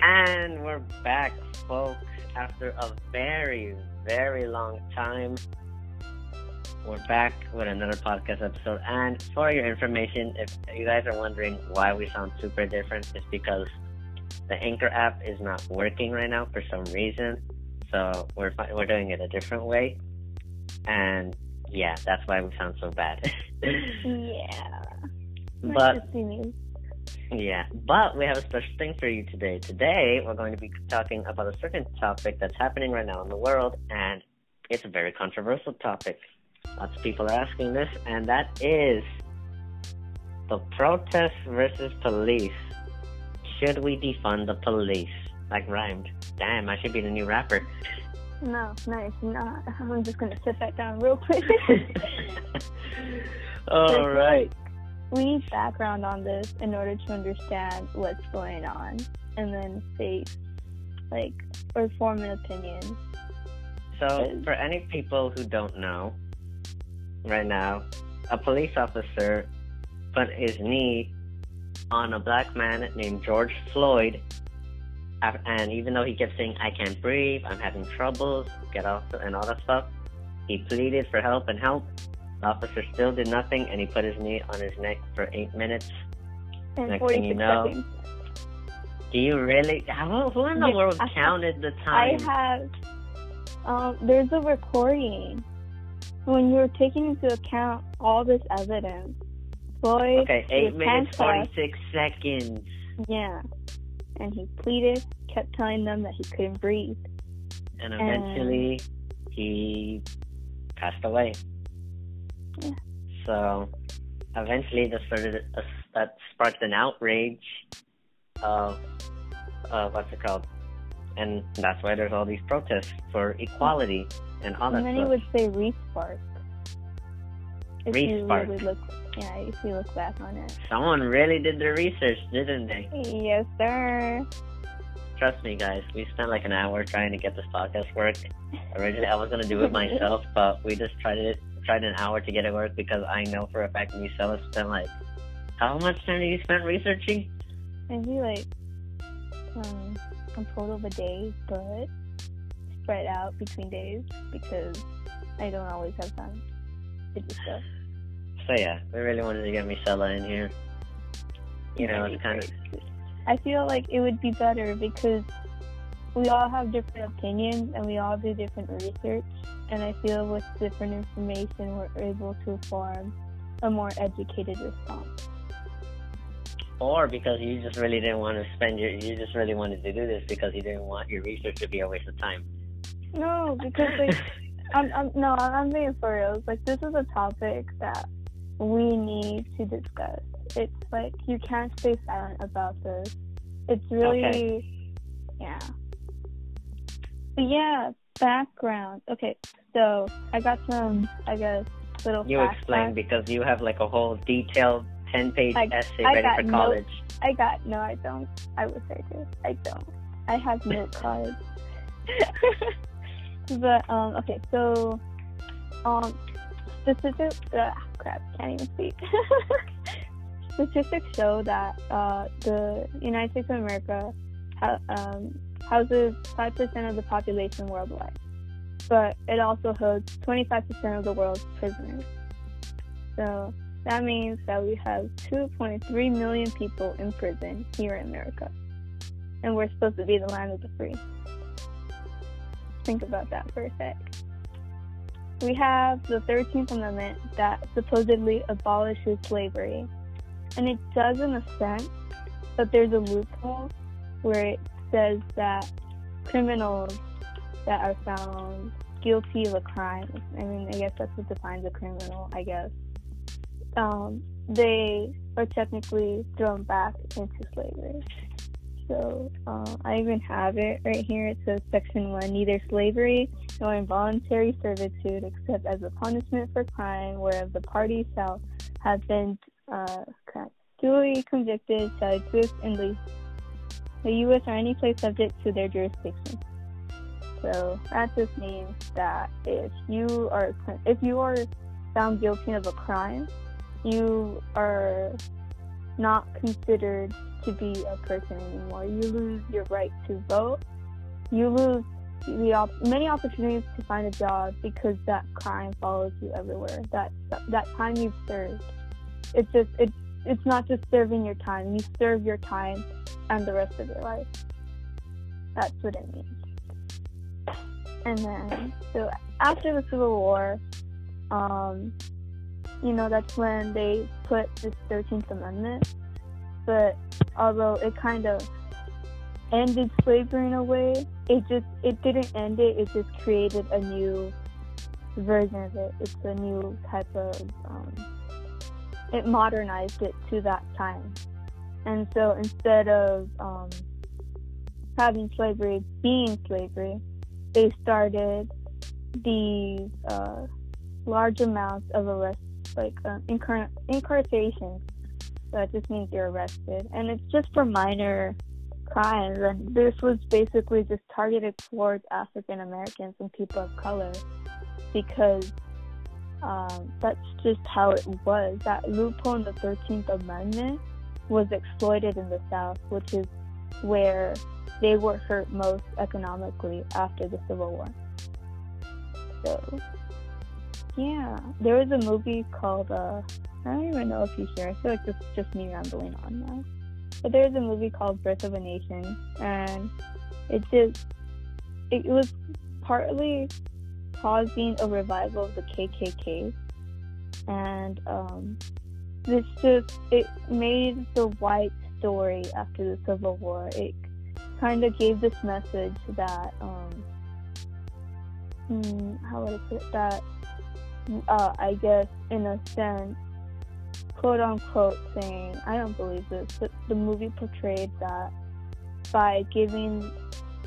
And we're back, folks, after a very, very long time. We're back with another podcast episode. And for your information, if you guys are wondering why we sound super different, it's because the Anchor app is not working right now for some reason. So we're we're doing it a different way. And yeah, that's why we sound so bad. yeah. but yeah, but we have a special thing for you today. Today, we're going to be talking about a certain topic that's happening right now in the world, and it's a very controversial topic. Lots of people are asking this, and that is the protest versus police. Should we defund the police? Like rhymed. Damn, I should be the new rapper. No, no, it's not. I'm just gonna sit that down real quick. All right we need background on this in order to understand what's going on and then face like or form an opinion. So for any people who don't know, right now, a police officer put his knee on a black man named George Floyd and even though he kept saying, I can't breathe, I'm having troubles, get off, and all that stuff, he pleaded for help and help. The officer still did nothing, and he put his knee on his neck for eight minutes. And Next thing you know, seconds. do you really? Who, who in the yeah, world I counted the time? I have. Um, there's a recording when you're taking into account all this evidence. Floyd. Okay, eight minutes forty six seconds. Yeah, and he pleaded, kept telling them that he couldn't breathe, and eventually and... he passed away. So eventually, this started uh, that sparked an outrage of uh, what's it called, and that's why there's all these protests for equality and all that. Many stuff. would say respark. If respark. You really look, yeah, if you look back on it. Someone really did their research, didn't they? Yes, sir. Trust me, guys. We spent like an hour trying to get this podcast work. Originally, I was gonna do it myself, but we just tried it tried an hour to get it work because I know for a fact Misella spent like how much time did you spend researching? Maybe like um, a total of a day, but spread out between days because I don't always have time to do stuff. So yeah, we really wanted to get Misella in here. You know, it's kind of. I feel like it would be better because we all have different opinions and we all do different research. And I feel with different information, we're able to form a more educated response. Or because you just really didn't want to spend your, you just really wanted to do this because you didn't want your research to be a waste of time. No, because like, I'm, I'm, no, I'm being for real. It's Like this is a topic that we need to discuss. It's like you can't stay silent about this. It's really, okay. yeah yeah, background. Okay, so I got some, I guess, little. You explain because you have like a whole detailed ten-page essay I ready for college. I got no, I don't. I wish I did. I don't. I have note cards. but um, okay, so um, statistics. Uh, crap, can't even speak. statistics show that uh, the United States of America ha- um, houses 5% of the population worldwide, but it also holds 25% of the world's prisoners. So that means that we have 2.3 million people in prison here in America. And we're supposed to be the land of the free. Think about that for a sec. We have the 13th Amendment that supposedly abolishes slavery. And it does in a sense, but there's a loophole where it says that criminals that are found guilty of a crime, I mean, I guess that's what defines a criminal, I guess, um, they are technically thrown back into slavery. So uh, I even have it right here. It says Section 1 Neither slavery nor involuntary servitude, except as a punishment for crime, whereof the party shall have been uh, duly convicted, shall exist in the the U.S. or any place subject to their jurisdiction. So that just means that if you are if you are found guilty of a crime, you are not considered to be a person anymore. You lose your right to vote. You lose the op- many opportunities to find a job because that crime follows you everywhere. That that time you've served. It's just it's it's not just serving your time. You serve your time and the rest of your life. That's what it means. And then so after the Civil War, um, you know, that's when they put this 13th Amendment. But although it kind of ended slavery in a way, it just it didn't end it. It just created a new version of it. It's a new type of um, it modernized it to that time. And so instead of um, having slavery being slavery, they started these uh, large amounts of arrests, like uh, incar- incarceration. So it just means you're arrested, and it's just for minor crimes. And this was basically just targeted towards African Americans and people of color because um, that's just how it was. That loophole in the 13th Amendment was exploited in the South, which is where they were hurt most economically after the Civil War. So, yeah, there was a movie called, uh, I don't even know if you hear. I feel like this is just me rambling on now. But there's a movie called Birth of a Nation, and it just, it was partly causing a revival of the KKK. And um, this just, it made the white story after the Civil War. It kind of gave this message that, um, hmm, how would I put it, that, uh, I guess, in a sense, quote unquote, saying, I don't believe this, but the movie portrayed that by giving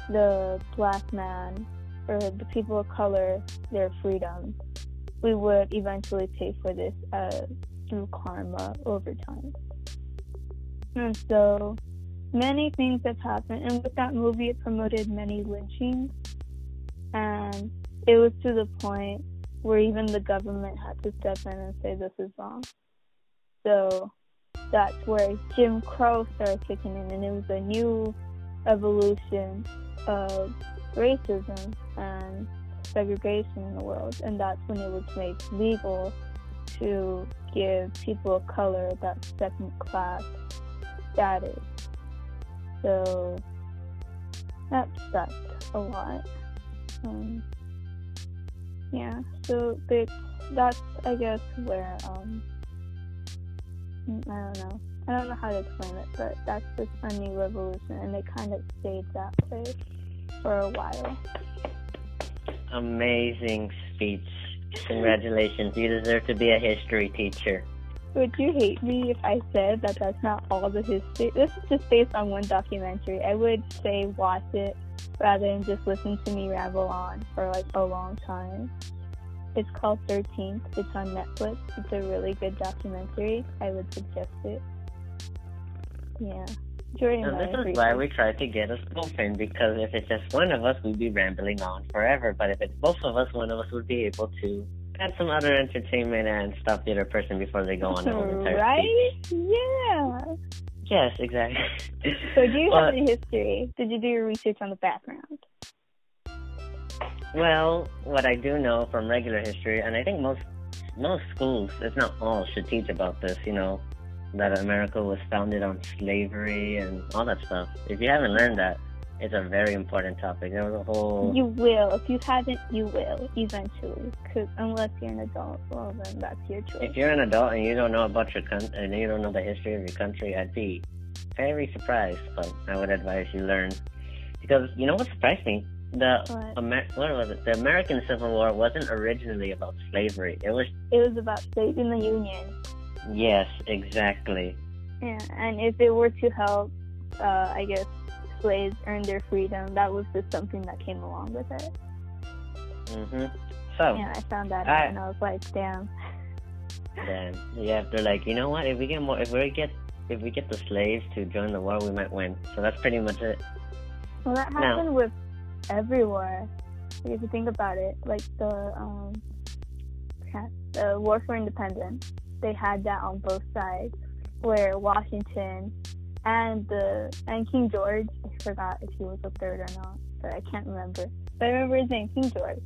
the black man or the people of color their freedom, we would eventually pay for this uh, through karma over time. And so many things have happened. And with that movie, it promoted many lynchings. And it was to the point where even the government had to step in and say this is wrong. So that's where Jim Crow started kicking in, and it was a new evolution of racism and segregation in the world. And that's when it was made legal to give people of color that second class status. So that sucked a lot. Um, yeah, so that's I guess where um, I don't know. I don't know how to explain it, but that's a new revolution, and it kind of stayed that way for a while. Amazing speech. Congratulations. You deserve to be a history teacher. Would you hate me if I said that that's not all the history? This is just based on one documentary. I would say watch it rather than just listen to me ramble on for like a long time. It's called 13th. It's on Netflix. It's a really good documentary. I would suggest it. Yeah. Jordan and this is why we try to get us in because if it's just one of us, we'd be rambling on forever. But if it's both of us, one of us would be able to add some other entertainment and stop the other person before they go on the whole entire Right? Yeah. Yes, exactly. So, do you well, have any history? Did you do your research on the background? Well, what I do know from regular history, and I think most most schools, if not all, should teach about this. You know, that America was founded on slavery and all that stuff. If you haven't learned that, it's a very important topic. There was a whole. You will. If you haven't, you will eventually. Cause unless you're an adult, well then that's your choice. If you're an adult and you don't know about your country and you don't know the history of your country, I'd be very surprised. But I would advise you learn because you know what surprised me. The What? Amer- what was it? The American Civil War wasn't originally about slavery. It was It was about saving the Union. Yes, exactly. Yeah, and if it were to help, uh, I guess, slaves earn their freedom, that was just something that came along with it. Mm-hmm. So Yeah, I found that I- out, and I was like, damn. then yeah, they're like, you know what? If we get more, if we get, if we get the slaves to join the war, we might win. So that's pretty much it. Well, that happened with every everywhere. If you think about it, like the um, the War for Independence, they had that on both sides. where Washington and the and King George, I forgot if he was the third or not, but I can't remember. But I remember his name, King George.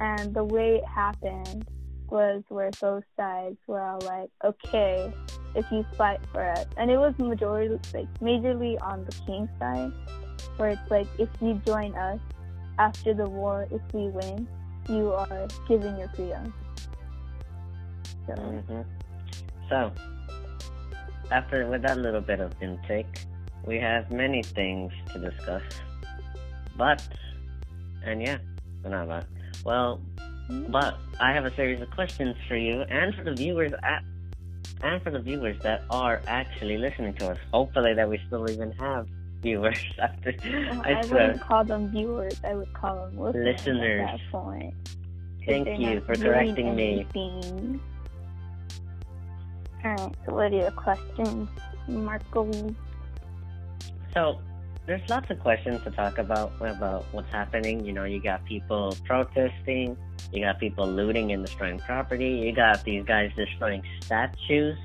And the way it happened was where both sides were all like, okay, if you fight for us. And it was majority, like, majorly on the king side, where it's like, if you join us after the war, if we win, you are giving your freedom. So, mm-hmm. so after with that little bit of intake, we have many things to discuss. But, and yeah, not about. Well, but I have a series of questions for you and for the viewers at, and for the viewers that are actually listening to us. Hopefully, that we still even have viewers after. Well, I, I wouldn't call them viewers. I would call them listeners. listeners. At that point. Thank you for correcting me. Alright, so what are your questions, Marco? So, there's lots of questions to talk about about what's happening. You know, you got people protesting, you got people looting and destroying property, you got these guys destroying statues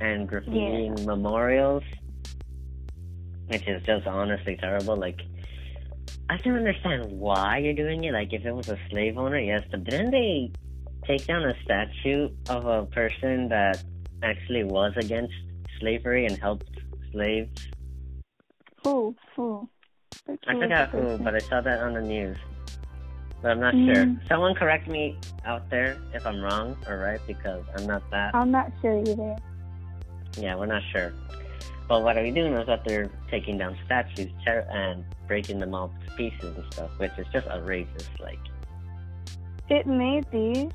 and graffitiing yeah. memorials, which is just honestly terrible. Like, I don't understand why you're doing it. Like, if it was a slave owner, yes, but didn't they take down a statue of a person that actually was against slavery and helped slaves? Who? Who? I forgot who, but I saw that on the news. But I'm not mm. sure. Someone correct me out there if I'm wrong or right because I'm not that. I'm not sure either. Yeah, we're not sure. But what are we do know is that they're taking down statues and breaking them all to pieces and stuff, which is just outrageous. Like, it may be,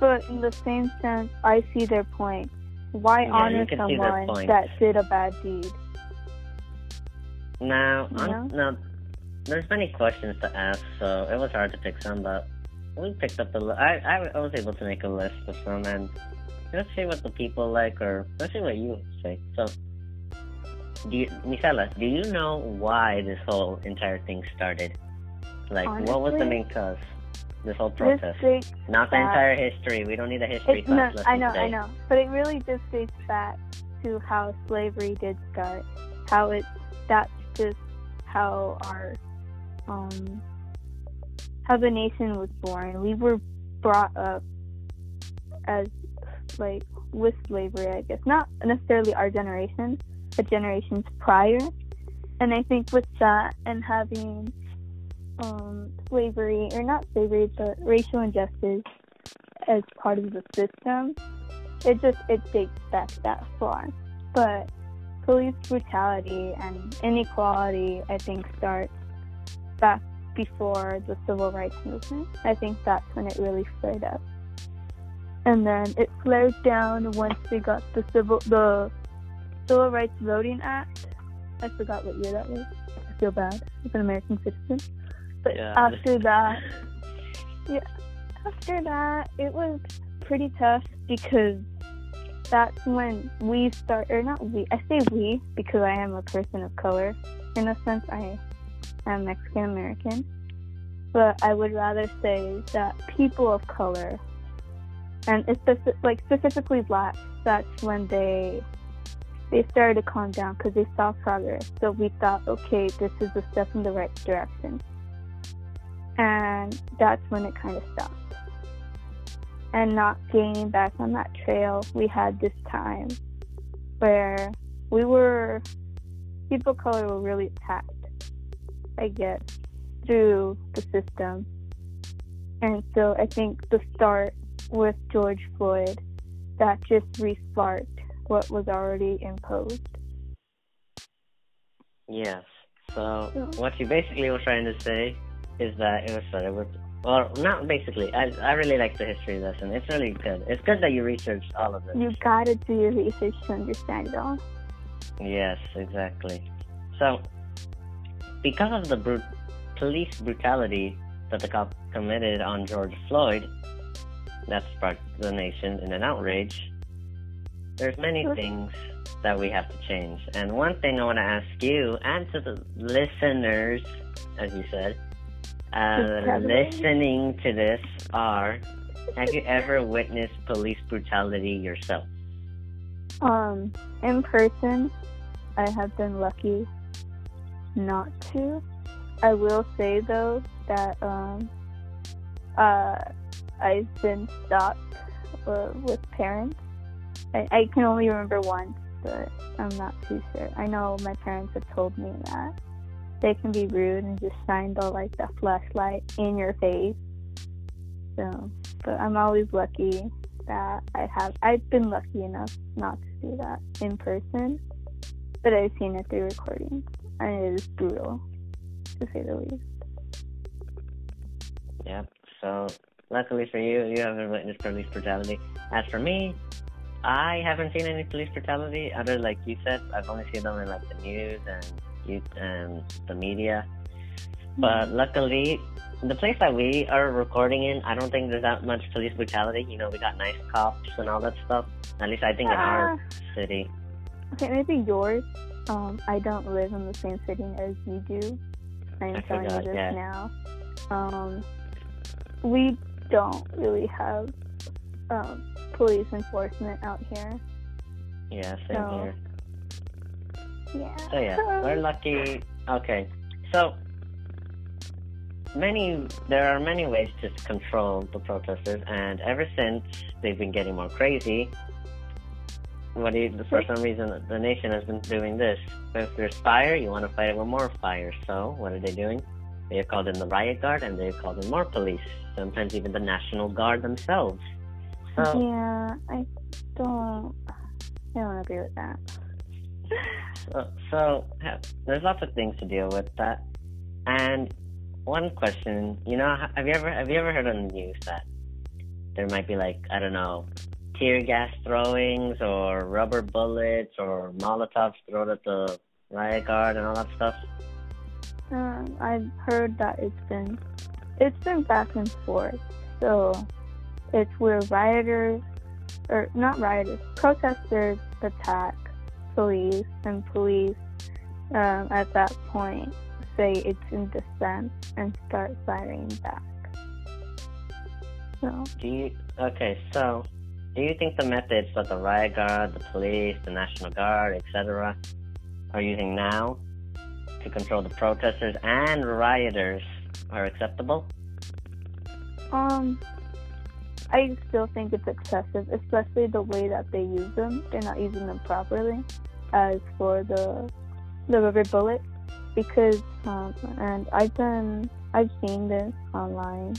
but in the same sense, I see their point. Why yeah, honor someone that did a bad deed? Now, now, there's many questions to ask, so it was hard to pick some, but we picked up the. Li- I, I was able to make a list of some, and let's see what the people like, or let's see what you say. So, do you, Misela, do you know why this whole entire thing started? Like, Honestly, what was the main cause? This whole protest. This Not the entire history. We don't need a history it, class. No, I know, today. I know. But it really just dates back to how slavery did start. How it that's just how our um how the nation was born. We were brought up as like with slavery, I guess. Not necessarily our generation, but generations prior. And I think with that and having um, slavery, or not slavery, but racial injustice as part of the system, it just it dates back that far. But police brutality and inequality, I think, starts back before the civil rights movement. I think that's when it really flared up. And then it flared down once we got the civil the Civil Rights Voting Act. I forgot what year that was. I feel bad as an American citizen. But yeah. after that, yeah, after that, it was pretty tough because that's when we start, or not we, I say we because I am a person of color. In a sense, I am Mexican American. But I would rather say that people of color, and like specifically black, that's when they they started to calm down because they saw progress. So we thought, okay, this is a step in the right direction. And that's when it kind of stopped. And not gaining back on that trail, we had this time where we were, people of color were really attacked, I guess, through the system. And so I think the start with George Floyd, that just resparked what was already imposed. Yes. So, what you basically were trying to say is that it was started with, well, not basically. I I really like the history lesson. It's really good. It's good that you researched all of this. You gotta do your research to understand it all. Yes, exactly. So, because of the brut- police brutality that the cop committed on George Floyd, that sparked the nation in an outrage. There's many things that we have to change, and one thing I want to ask you and to the listeners, as you said, uh, listening to this are have you ever witnessed police brutality yourself? Um, in person, I have been lucky not to. I will say though that um, uh, I've been stopped uh, with parents. I, I can only remember once, but I'm not too sure. I know my parents have told me that they can be rude and just shine the like the flashlight in your face. So, but I'm always lucky that I have. I've been lucky enough not to see that in person, but I've seen it through recordings, and it is brutal, to say the least. Yep. So luckily for you, you haven't witnessed police brutality. As for me, I haven't seen any police brutality. Other like you said, I've only seen them in like the news and and the media. But luckily, the place that we are recording in, I don't think there's that much police brutality. You know, we got nice cops and all that stuff. At least I think in our Ah. city. Okay, maybe yours. Um, I don't live in the same city as you do. I'm I telling you this yeah. now. Um, we don't really have um, police enforcement out here. Yeah, same So- here. Yeah. So yeah, we're lucky. Okay, so many there are many ways to control the protesters, and ever since they've been getting more crazy, what do you, for some reason the nation has been doing this. If there's fire, you want to fight it with more fire. So what are they doing? They have called in the riot guard, and they have called in more police. Sometimes even the National Guard themselves. So Yeah, I don't. I don't agree with that. So, so there's lots of things to deal with that. And one question, you know, have you ever have you ever heard on the news that there might be like I don't know, tear gas throwings or rubber bullets or Molotovs thrown at the riot guard and all that stuff? Um, I've heard that it's been it's been back and forth. So it's where rioters or not rioters, protesters attack police and police um, at that point say it's in defense and start firing back. So Do you okay? So, do you think the methods that the riot guard, the police, the National Guard, etc., are using now to control the protesters and rioters are acceptable? Um, I still think it's excessive, especially the way that they use them. They're not using them properly. As for the the rubber bullet, because um, and I've been I've seen this online,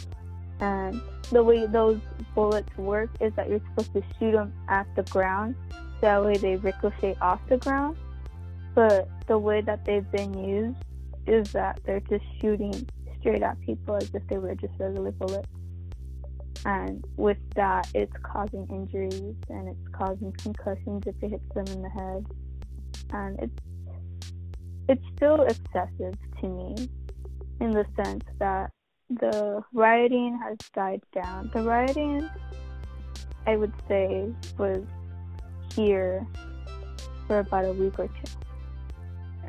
and the way those bullets work is that you're supposed to shoot them at the ground, that way they ricochet off the ground. But the way that they've been used is that they're just shooting straight at people as if they were just regular bullets. And with that, it's causing injuries and it's causing concussions if it hits them in the head. And it's it's still excessive to me in the sense that the rioting has died down. The rioting, I would say, was here for about a week or two.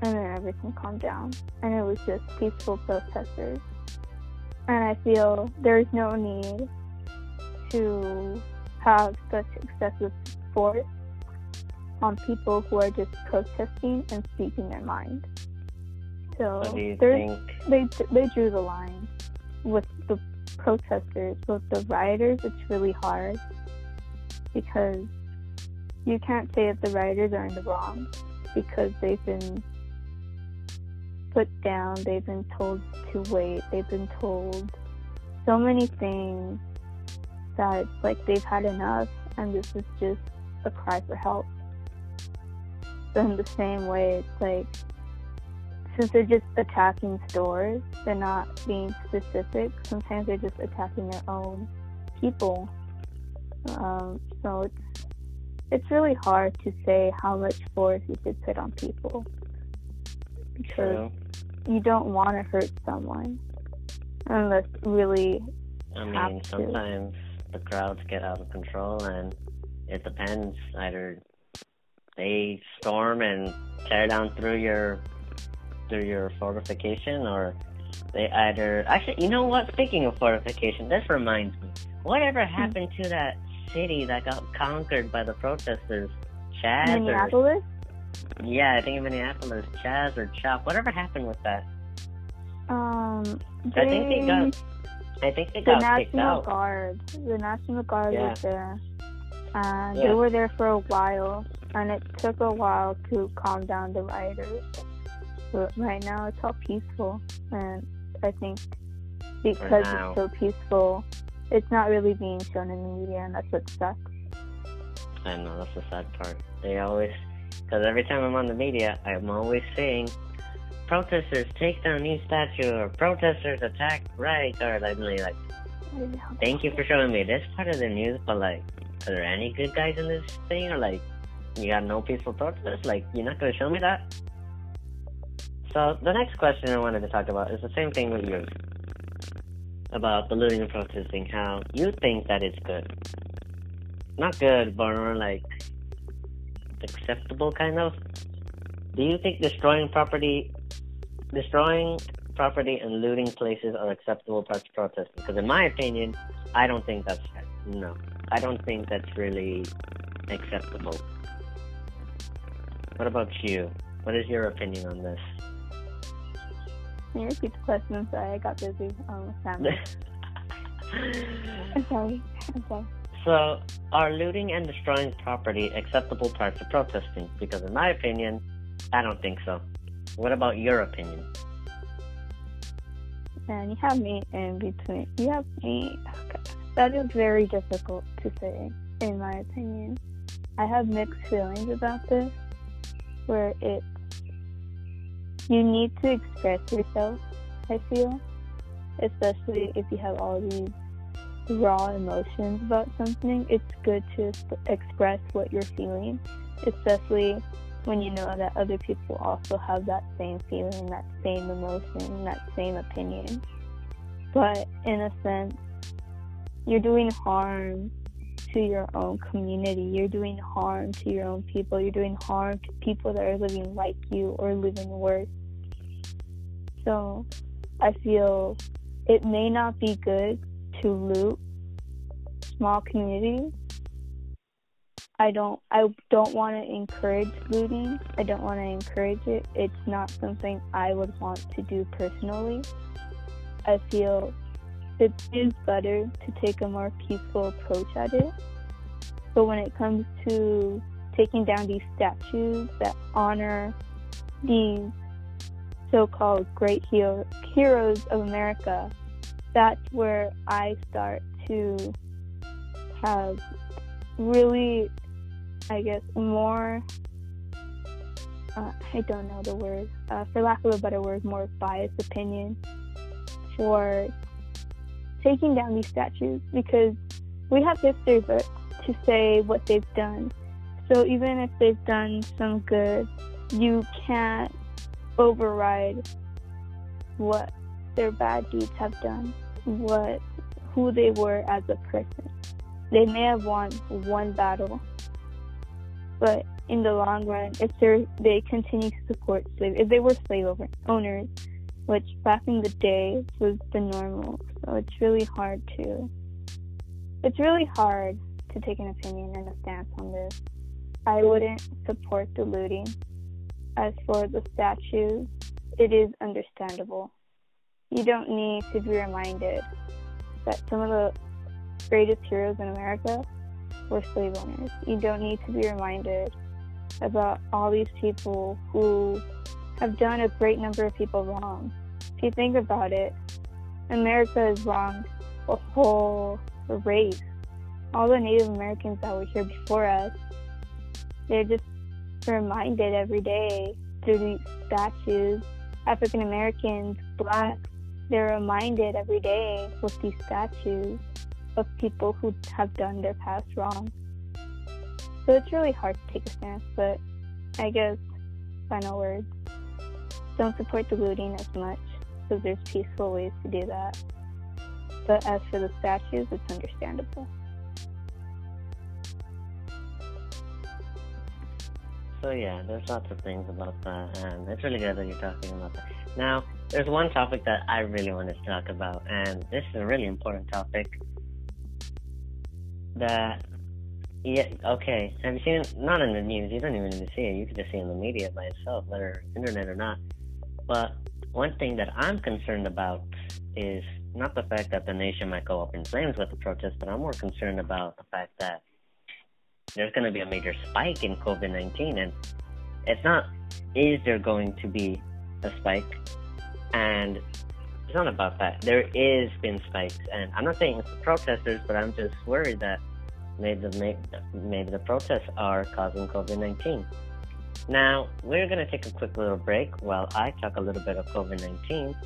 And then everything calmed down. And it was just peaceful protesters. And I feel there's no need to have such excessive force on people who are just protesting and speaking their mind. So So do you there's think they they drew the line with the protesters, with the rioters. It's really hard because you can't say that the rioters are in the wrong because they've been put down, they've been told to wait, they've been told so many things that it's like they've had enough, and this is just a cry for help. So in the same way, it's like since they're just attacking stores, they're not being specific. Sometimes they're just attacking their own people. Um, so it's it's really hard to say how much force you should put on people because true? you don't want to hurt someone unless really I mean, to. The crowds get out of control, and it depends. Either they storm and tear down through your through your fortification, or they either actually. You know what? Speaking of fortification, this reminds me. Whatever happened to that city that got conquered by the protesters? Chaz Minneapolis. Or, yeah, I think in Minneapolis, Chaz or Chop. Whatever happened with that? Um, I think they got. I think they the got kicked National out. Guard. The National Guard Yeah. was there, uh, and Yeah. they were there for a while, and it took a while to calm down the rioters. But right now, it's all peaceful, and I think because it's so peaceful, it's not really being shown in the media, and that's what sucks. I know that's the sad part. They always, because every time I'm on the media, I'm always saying, protesters take down new statue or protesters attack right or like, like thank you for showing me this part of the news, but like, are there any good guys in this thing or like, you got no peaceful protest? Like, you're not gonna show me that? So the next question I wanted to talk about is the same thing with you about the looting and protesting. How you think that it's good? Not good, but more like acceptable, kind of. Do you think destroying property, destroying property and looting places are acceptable parts of protesting? Because in my opinion, I don't think that's no. I don't think that's really acceptable. What about you? What is your opinion on this? Can you repeat the question? I'm sorry, I got busy um, with family. I'm sorry. I'm sorry. So, are looting and destroying property acceptable parts of protesting? Because, in my opinion, I don't think so. What about your opinion? And you have me in between. You have me. Okay. That is very difficult to say, in my opinion. I have mixed feelings about this, where it you need to express yourself. I feel, especially if you have all these raw emotions about something. It's good to exp- express what you're feeling, especially when you know that other people also have that same feeling, that same emotion, that same opinion. But in a sense, you're doing harm to your own community. You're doing harm to your own people. You're doing harm to people that are living like you or living worse. So I feel it may not be good to loot small communities. I don't I don't want to encourage looting. I don't want to encourage it. It's not something I would want to do personally. I feel it is better to take a more peaceful approach at it. But when it comes to taking down these statues that honor these so-called great hero- heroes of America, that's where I start to have really, I guess, more. Uh, I don't know the word, uh, for lack of a better word, more biased opinion for taking down these statues because we have history books to say what they've done. So even if they've done some good, you can't override what their bad deeds have done, what who they were as a person. They may have won one battle, but in the long run, if they continue to support slave, if they were slave owners, which back in the day was the normal, so it's really hard to. It's really hard to take an opinion and a stance on this. I wouldn't support the looting. As for the statues, it is understandable. You don't need to be reminded that some of the greatest heroes in America were slave owners. You don't need to be reminded about all these people who have done a great number of people wrong. If you think about it, America has wronged a whole race. All the Native Americans that were here before us, they're just reminded every day through these statues. African Americans, blacks, they're reminded every day with these statues of people who have done their past wrong. So it's really hard to take a stance, but I guess final words. Don't support the looting as much because there's peaceful ways to do that. But as for the statues, it's understandable. So yeah, there's lots of things about that, and it's really good that you're talking about that. Now, there's one topic that I really wanted to talk about, and this is a really important topic that Yeah, okay. Have you seen it? Not in the news. You don't even need to see it. You can just see it in the media by itself, whether internet or not. But one thing that I'm concerned about is not the fact that the nation might go up in flames with the protest, but I'm more concerned about the fact that there's going to be a major spike in COVID 19. And it's not, is there going to be a spike? And it's not about that. There is been spikes. And I'm not saying it's the protesters, but I'm just worried that maybe the, maybe the protests are causing COVID 19. Now, we're going to take a quick little break while I talk a little bit of COVID 19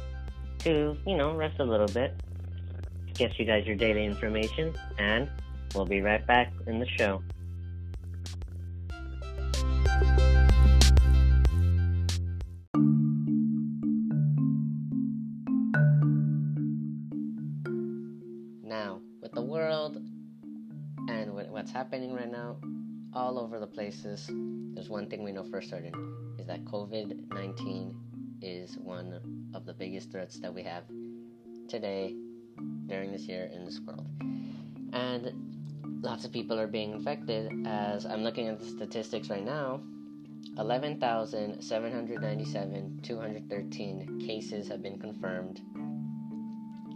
to, you know, rest a little bit, get you guys your daily information, and we'll be right back in the show. The places, there's one thing we know for certain is that COVID 19 is one of the biggest threats that we have today during this year in this world. And lots of people are being infected. As I'm looking at the statistics right now, 11,797, 213 cases have been confirmed.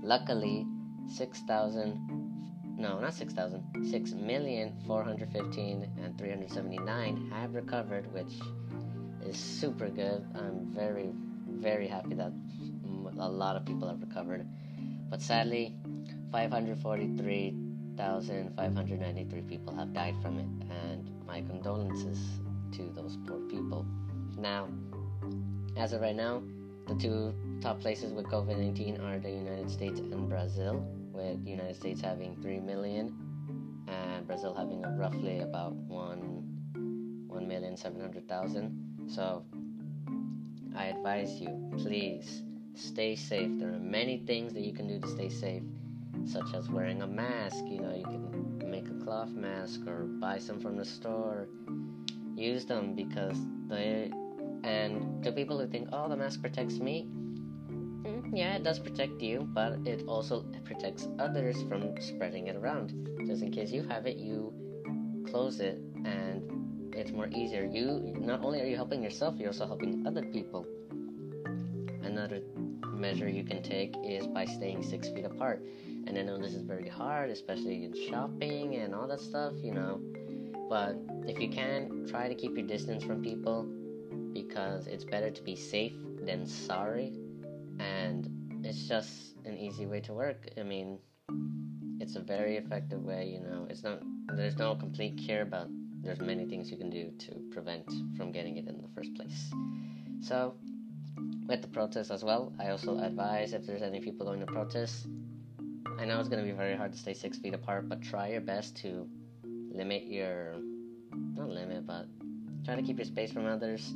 Luckily, 6,000 no, not 6,000, 6,415 and 379 have recovered, which is super good. I'm very, very happy that a lot of people have recovered. But sadly, 543,593 people have died from it, and my condolences to those poor people. Now, as of right now, the two top places with COVID 19 are the United States and Brazil with the United States having 3 million and Brazil having roughly about 1 1,700,000. So I advise you, please stay safe. There are many things that you can do to stay safe, such as wearing a mask. You know, you can make a cloth mask or buy some from the store. Use them because they and to people who think, oh, the mask protects me, yeah, it does protect you, but it also protects others from spreading it around. Just in case you have it, you close it, and it's more easier. You not only are you helping yourself, you're also helping other people. Another measure you can take is by staying six feet apart. And I know this is very hard, especially in shopping and all that stuff, you know. But if you can, try to keep your distance from people because it's better to be safe than sorry and it's just an easy way to work. I mean, it's a very effective way. You know, it's not there's no complete cure, but there's many things you can do to prevent from getting it in the first place. So, with the protest as well, I also advise if there's any people going to protest. I know it's going to be very hard to stay six feet apart, but try your best to limit your not limit, but try to keep your space from others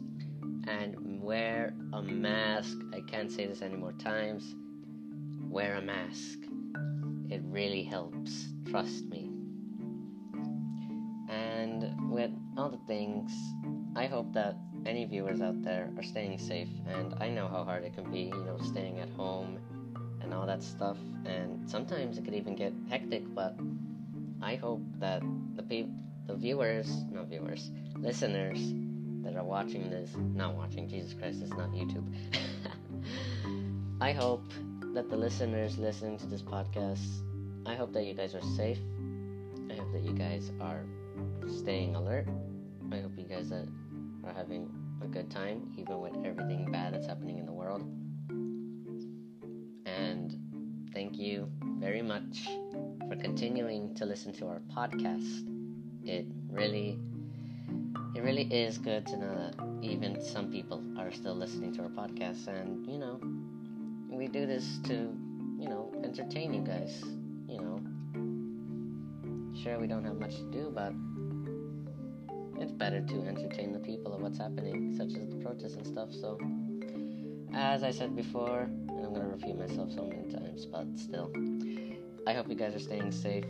and wear a mask. I can't say this any more times. Wear a mask. It really helps. Trust me. And with all the things, I hope that any viewers out there are staying safe. And I know how hard it can be, you know, staying at home and all that stuff. And sometimes it could even get hectic, but I hope that the people, the viewers, not viewers, listeners, that are watching this, not watching, Jesus Christ, it's not YouTube. I hope that the listeners listening to this podcast, I hope that you guys are safe. I hope that you guys are staying alert. I hope you guys are, are having a good time, even with everything bad that's happening in the world. And thank you very much for continuing to listen to our podcast. It really it really is good to know that even some people are still listening to our podcast and you know we do this to you know entertain you guys you know. Sure we don't have much to do but it's better to entertain the people of what's happening such as the protests and stuff so. As i said before and i'm to repeat myself so many times but still i hope you guys are staying safe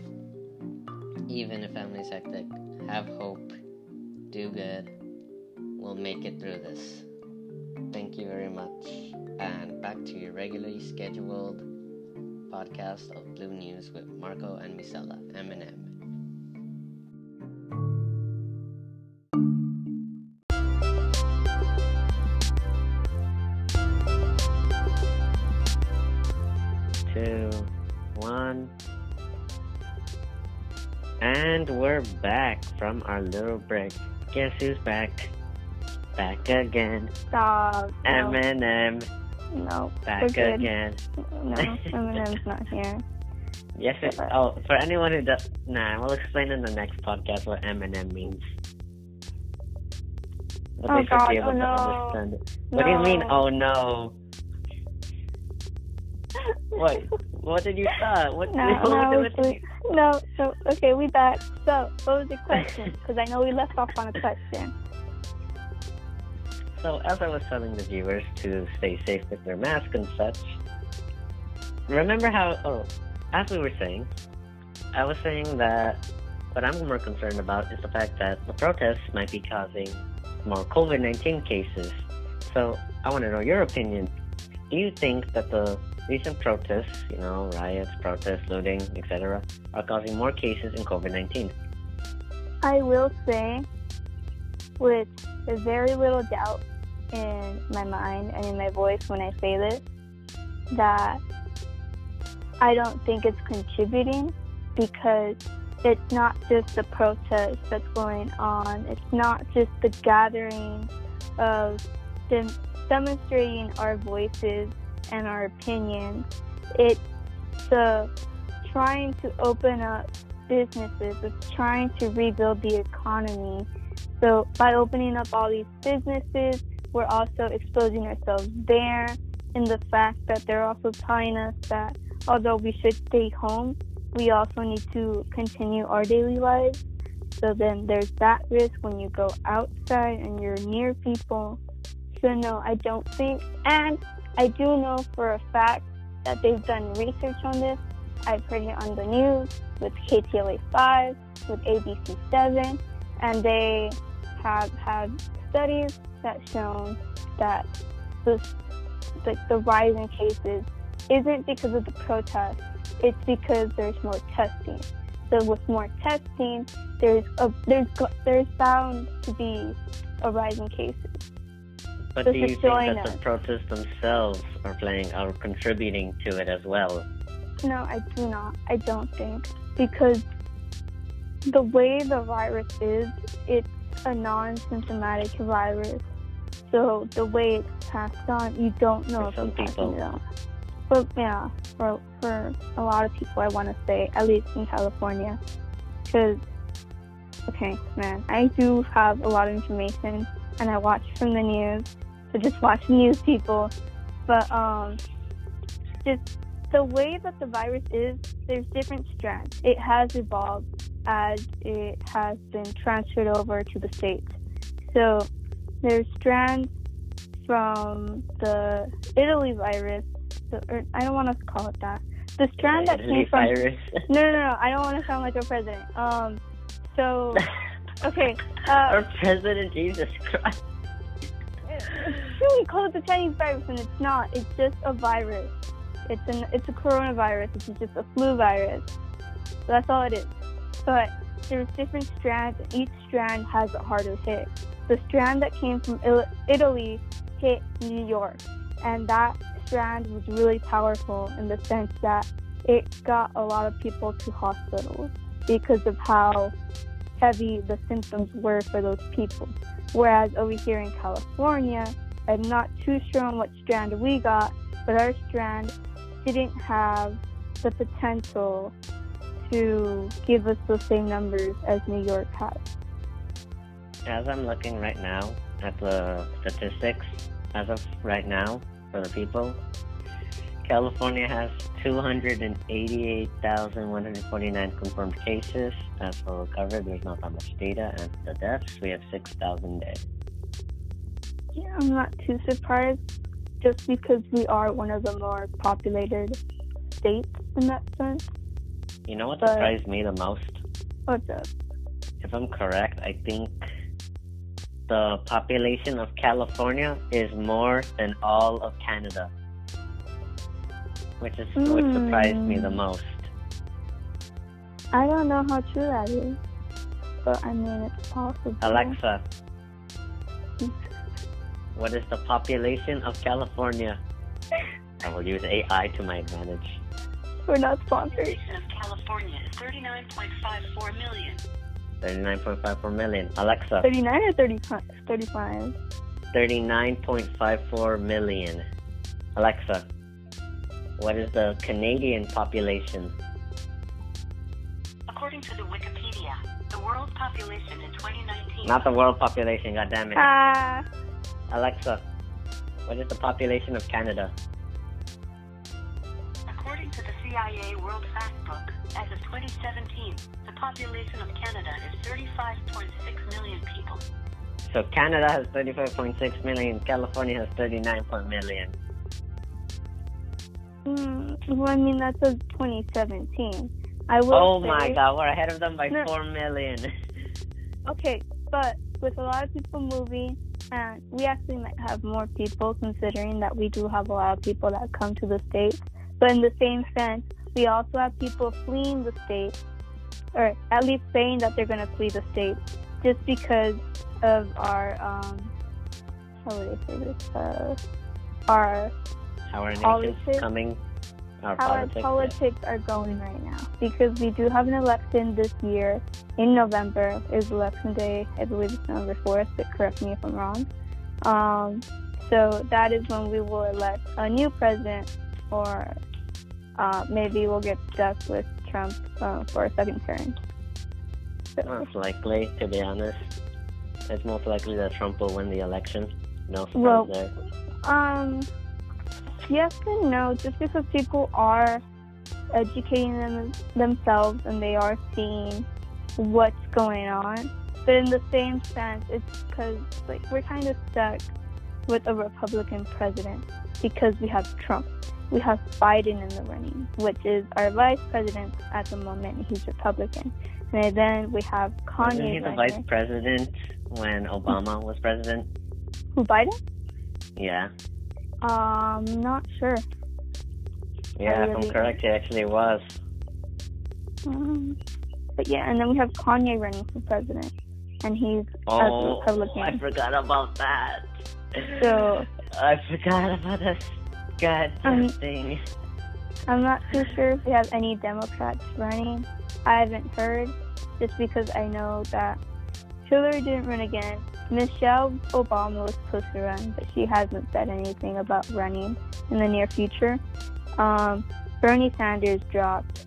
even if family's hectic. Have hope do good. We'll make it through this. Thank you very much. And back to your regularly scheduled podcast of Blue News with Marco and Misela, Eminem. Two, one. And we're back from our little break. Guess who's back? Back again. Stop. No. Eminem. No. Back we're good. again. No, Eminem's not here. Yes, it, oh, for anyone who does, nah, we'll explain in the next podcast what Eminem means. But Oh, God, be able oh, to no. understand it. What do you mean, oh no? What? What did you thought? What, No, what, no, what did you, no, so, okay, we back. So, what was the question? Because I know we left off on a question. So, as I was telling the viewers to stay safe with their mask and such, remember how, oh, as we were saying, I was saying that what I'm more concerned about is the fact that the protests might be causing more COVID 19 cases. So, I want to know your opinion. Do you think that the recent protests, you know, riots, protests, looting, etc., are causing more cases in COVID 19? I will say, with very little doubt in my mind and in my voice when I say this, that I don't think it's contributing because it's not just the protest that's going on. It's not just the gathering of dem- demonstrating our voices and our opinions. It's the trying to open up businesses, it's trying to rebuild the economy. So by opening up all these businesses, we're also exposing ourselves there in the fact that they're also telling us that although we should stay home, we also need to continue our daily lives. So then there's that risk when you go outside and you're near people. So no, I don't think. And I do know for a fact that they've done research on this. I've heard it on the news with KTLA 5, with ABC 7, and they have had studies that shown that the, the, the rise in cases isn't because of the protest, it's because there's more testing. So with more testing, there's a, there's there's bound to be a rise in cases. But do you think that the us. protests themselves are playing, are contributing to it as well? No, I do not. I don't think because the way the virus is, it's a non-symptomatic virus. So the way it's passed on, you don't know For if you're passing it on. But yeah, for for a lot of people, I want to say, at least in California, because okay, man, I do have a lot of information, and I watch from the news. So just watch news, people. But um, just the way that the virus is, there's different strands. It has evolved as it has been transferred over to the states. So there's strands from the Italy virus. The, or I don't want to call it that. The strand that Italy came from virus. no, no, no. I don't want to sound like a president. Um, so okay. Uh, Our president, Jesus Christ. We call it the Chinese virus, and it's not. It's just a virus. It's an it's a coronavirus. It's just a flu virus. So that's all it is. But there's different strands, and each strand has a harder hit. The strand that came from Italy hit New York, and that strand was really powerful in the sense that it got a lot of people to hospitals because of how heavy the symptoms were for those people. Whereas over here in California, I'm not too sure on what strand we got, but our strand didn't have the potential to give us the same numbers as New York has. As I'm looking right now at the statistics, as of right now, for the people, California has 288,149 confirmed cases. As for recovered, there's not that much data. And the deaths, we have 6,000 dead. Yeah, I'm not too surprised just because we are one of the more populated states in that sense. You know what But- surprised me the most? What's up? If I'm correct, I think the population of California is more than all of Canada. Which is what surprised me the Hmm. most. I don't know how true that is, but I mean, it's possible. Alexa, what is the population of California? I will use AI to my advantage. We're not sponsored. Population of California is 39.54 million. 39.54 million. Alexa, 39 or 30, 35? 39.54 million. Alexa, what is the Canadian population? According to the Wikipedia, the world population in 2019 Not the world population, goddammit. Ah, Alexa, what is the population of Canada? According to the CIA World Factbook, as of 2017, the population of Canada is 35.6 million people. So Canada has 35.6 million, California has 39 million. Mm, well, I mean, that's of 2017. I will Oh say, my god, we're ahead of them by No. 4 million. Okay, but with a lot of people moving, and we actually might have more people considering that we do have a lot of people that come to the States. But in the same sense, we also have people fleeing the States, or at least saying that they're going to flee the States just because of our, um, how would I say this? Uh, our How our nation's Politics. coming. Our how politics. our politics are going right now because we do have an election this year in November is election day I believe it's November 4th but correct me if I'm wrong um, so that is when we will elect a new president or uh, maybe we'll get stuck with Trump uh, for a second term so, Most likely, to be honest. It's most likely that Trump will win the election. No surprise Well, there. Um, yes and no. Just because people are educating them themselves and they are seeing what's going on, but in the same sense, it's because like we're kind of stuck with a Republican president because we have Trump. We have Biden in the running, which is our vice president at the moment. He's Republican, and then we have Wasn't he Kanye. the vice president when Obama was president? Who Biden? Yeah. Um, not sure. Yeah, if I'm correct, it actually was. Um, but yeah, and then we have Kanye running for president, and he's a Oh, Republican. I forgot about that. So- I forgot about this goddamn Um, thing. I'm not too sure if we have any Democrats running. I haven't heard, just because I know that Hillary didn't run again. Michelle Obama was supposed to run, but she hasn't said anything about running in the near future. Um, Bernie Sanders dropped.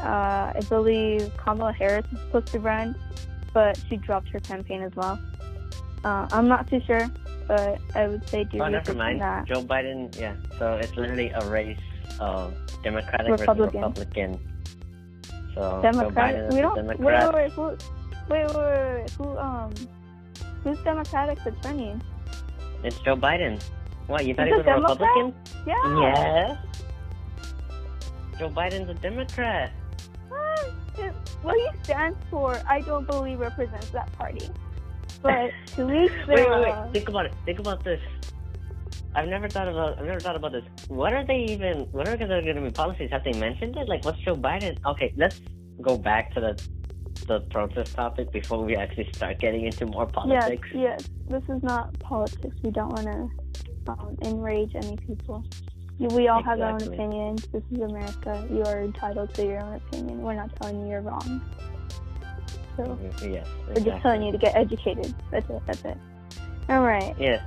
Uh, I believe Kamala Harris is supposed to run, but she dropped her campaign as well. Uh, I'm not too sure, but I would say do Oh, never mind. that. Joe Biden, yeah. So it's literally a race of Democratic Republican. versus Republican. So Democrat. Joe Biden We don't. Democrat. wait, wait. Who? Wait, wait, wait, wait. Who? Um. Who's Democratic that's running? It's Joe Biden. What, you thought He's he was a Democrat? Republican? Yeah. Yes. Joe Biden's a Democrat. What? He stands for, I don't believe represents that party. But to each Wait, wait, wait. Think about it. Think about this. I've never thought about. I've never thought about this. What are they even? What are going to be policies? Have they mentioned it? Like, what's Joe Biden? Okay, let's go back to the the protest topic before we actually start getting into more politics. yes. yes. This is not politics. We don't want to um, enrage any people. We all have our own opinions. This is America. You are entitled to your own opinion. We're not telling you you're wrong. So. Yes. We're just telling you to get educated. That's it. That's it. All right. Yes.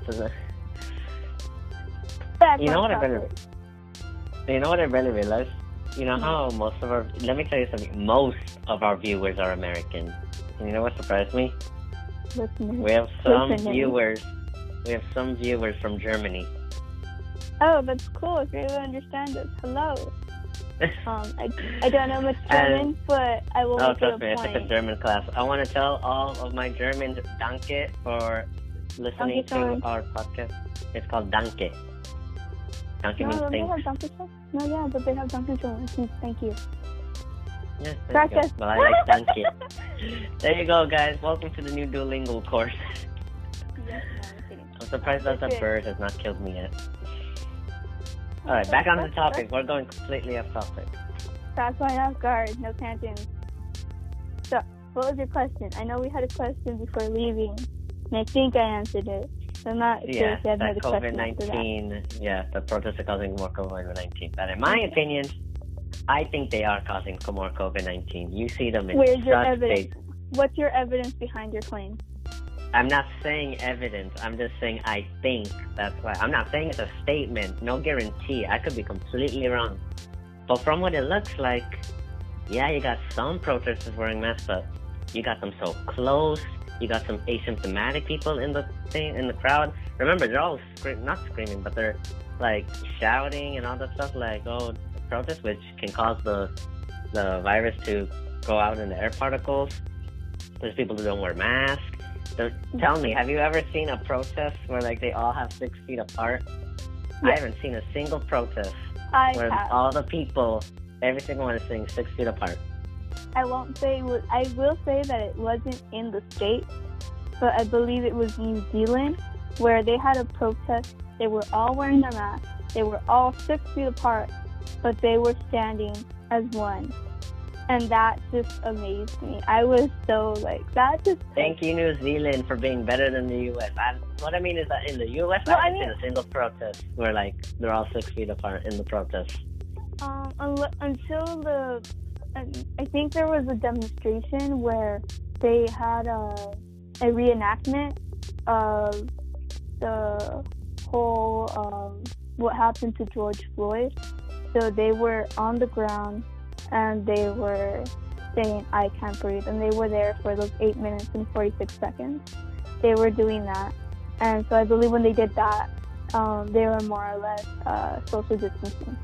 Back You know what I topic. really- You know what I really realized? You know how most of our let me tell you something. Most of our viewers are American. And you know what surprised me? Listeners. We have some Listening. viewers. We have some viewers from Germany. Oh, that's cool. If you understand this, hello. Um, I, I don't know much German, but I will Oh, trust me, a I took a. German class. I want to tell all of my Germans danke for listening Danke to our podcast. It's called danke. Danke No, means don't they thanks. have Donuts? No, yeah, but they have Donuts. Thank you. Yeah, there you go. Gracias. Well, I like danke. there you go, guys. Welcome to the new Duolingo course. Yes, no, I'm. I'm surprised that the Okay. bird has not killed me yet. All right, back on the topic. We're going completely off topic. That's why off guard. No tangents. So, what was your question? I know we had a question before leaving, and I think I answered it. I'm not sure Yeah, if you that another COVID question after that. 19, yeah, the protests are causing more COVID 19. But in my opinion, I think they are causing more COVID nineteen. You see them in Where's your evidence? big. What's your evidence behind your claim? I'm not saying evidence. I'm just saying I think that's why. I'm not saying it's a statement. No guarantee. I could be completely wrong. But from what it looks like, yeah, you got some protesters wearing masks, but you got them so close. You got some asymptomatic people in the thing in the crowd. Remember, they're all scream, not screaming, but they're like shouting and all that stuff, like oh, protest, which can cause the the virus to go out in the air particles. There's people who don't wear masks. So tell me, have you ever seen a protest where like they all have six feet apart? I haven't seen a single protest I where have. all the people, every single one is sitting six feet apart. I won't say was, I will say that it wasn't in the state, but I believe it was New Zealand where they had a protest. They were all wearing their masks. They were all six feet apart, but they were standing as one. And that just amazed me. I was so like that just Thank you, New Zealand, for being better than the U.S. I, what I mean is that in the U.S., Well, I I haven't mean- seen a single protest where like they're all six feet apart in the protest. Um, until the, I think there was a demonstration where they had a, a reenactment of the whole um, what happened to George Floyd. So they were on the ground and they were saying "I can't breathe," and they were there for those eight minutes and forty-six seconds. They were doing that, and so I believe when they did that, um, they were more or less uh, social distancing.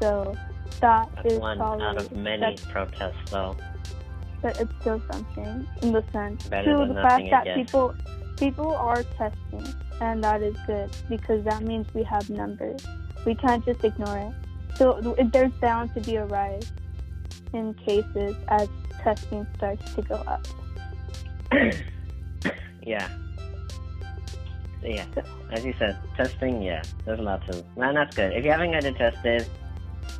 So that That's is one probably out of many protests, though. but it's still something in the sense Better to the fact that people people are testing and that is good because that means we have numbers we can't just ignore it so there's bound to be a rise in cases as testing starts to go up yeah. Yeah, as you said, testing. Yeah, there's lots of. Man, that's good. If you haven't gotten tested,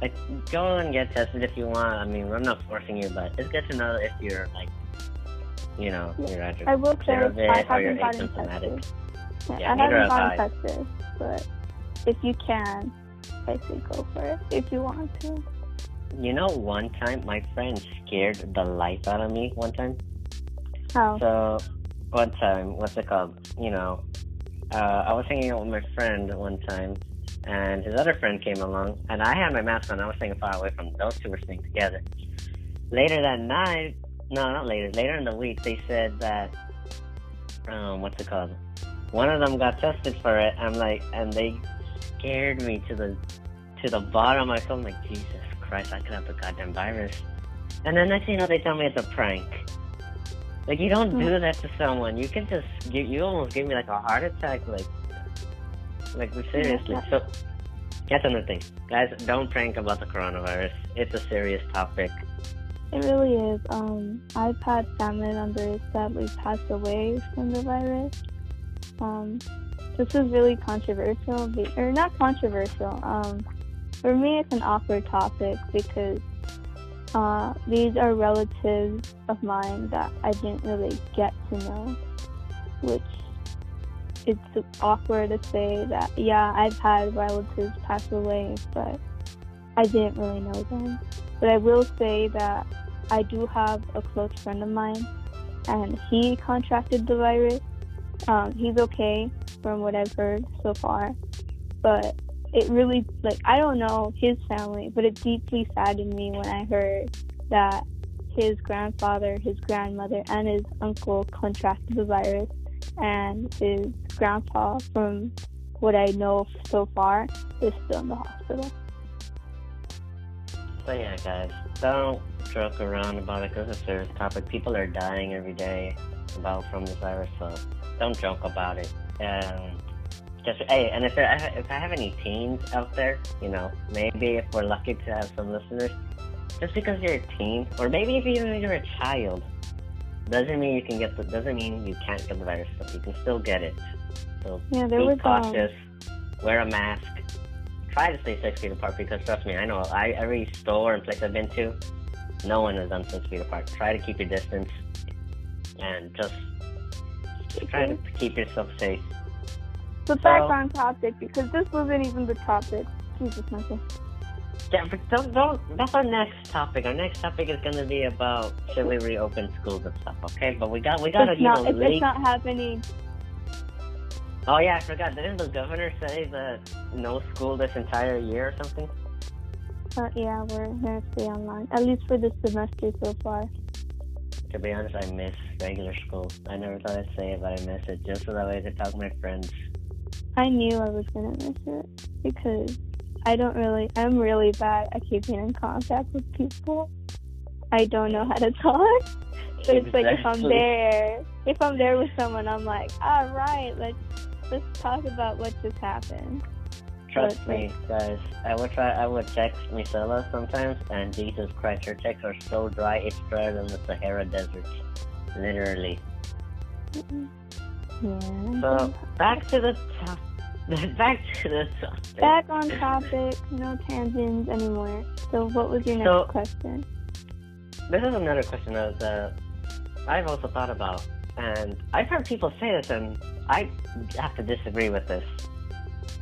like go and get tested if you want. I mean, I'm not forcing you, but it's good to know if you're like, you know, Yeah. you're either i will clear i haven't gotten asymptomatic. tested Yeah, Yeah, i haven't have gotten tested but if you can i say go for it if you want to You know, one time my friend scared the life out of me. One time. how So, one time, what's it called? You know, uh, I was hanging out with my friend one time, and his other friend came along, and I had my mask on. I was staying far away from them. Those two were staying together. Later that night, no, not later. Later in the week, they said that, um, what's it called? One of them got tested for it. I'm like, and they scared me to the to the bottom. I felt like Jesus Christ, I could have the goddamn virus. And then next thing you know, they tell me it's a prank. Like you don't do that to someone. You can just you, you almost give me like a heart attack. Like like seriously. So that's another thing, guys. Don't prank about the coronavirus. It's a serious topic. It really is. Um, I've had family members sadly pass away from the virus. Um, this is really controversial, or not controversial. Um, for me, it's an awkward topic because uh, these are relatives of mine that I didn't really get to know, which it's awkward to say that. Yeah, I've had relatives pass away, but I didn't really know them. But I will say that I do have a close friend of mine, and he contracted the virus. Um, he's okay from what I've heard so far, but it really, like, I don't know his family, but it deeply saddened me when I heard that his grandfather, his grandmother, and his uncle contracted the virus, and his grandpa, from what I know so far, is still in the hospital. So yeah, guys, don't joke around about it because it's a serious topic. People are dying every day about from this virus, so don't joke about it. Um, just hey, and if there, if I have any teens out there, you know, maybe if we're lucky to have some listeners, just because you're a teen, or maybe if even you're a child, doesn't mean you can get the doesn't mean you can't get the virus. But you can still get it. So Yeah, there be um, cautious. Wear a mask. Try to stay six feet apart because trust me, I know. I every store and place I've been to, no one has done six feet apart. Try to keep your distance, and just try to keep yourself safe. But back So- on topic because this wasn't even the topic. Jesus, Michael. Yeah, but don't, don't, that's our next topic. Our next topic is going to be about should we reopen schools and stuff, okay? But we got, we got to, It's you know, It's, leak. it's not happening. Oh yeah, I forgot. Didn't the governor say that no school this entire year or something? Uh, yeah, we're gonna stay online at least for this semester so far. To be honest, I miss regular school. I never thought I'd say it, but I miss it just so that way I could talk to my friends. I knew I was gonna miss it because I don't really. I'm really bad at keeping in contact with people. I don't know how to talk. So it's like if I'm there, if I'm there with someone, I'm like, all right, let's let's talk about what just happened. Trust me, guys. I would try. I would text Misela sometimes, and Jesus Christ, her texts are so dry. It's drier than the Sahara Desert, literally. Yeah. So back to the top. Back to the topic. Back on topic, no tangents anymore. So, what was your next So- question? This is another question that uh, I've also thought about, and I've heard people say this, and I have to disagree with this.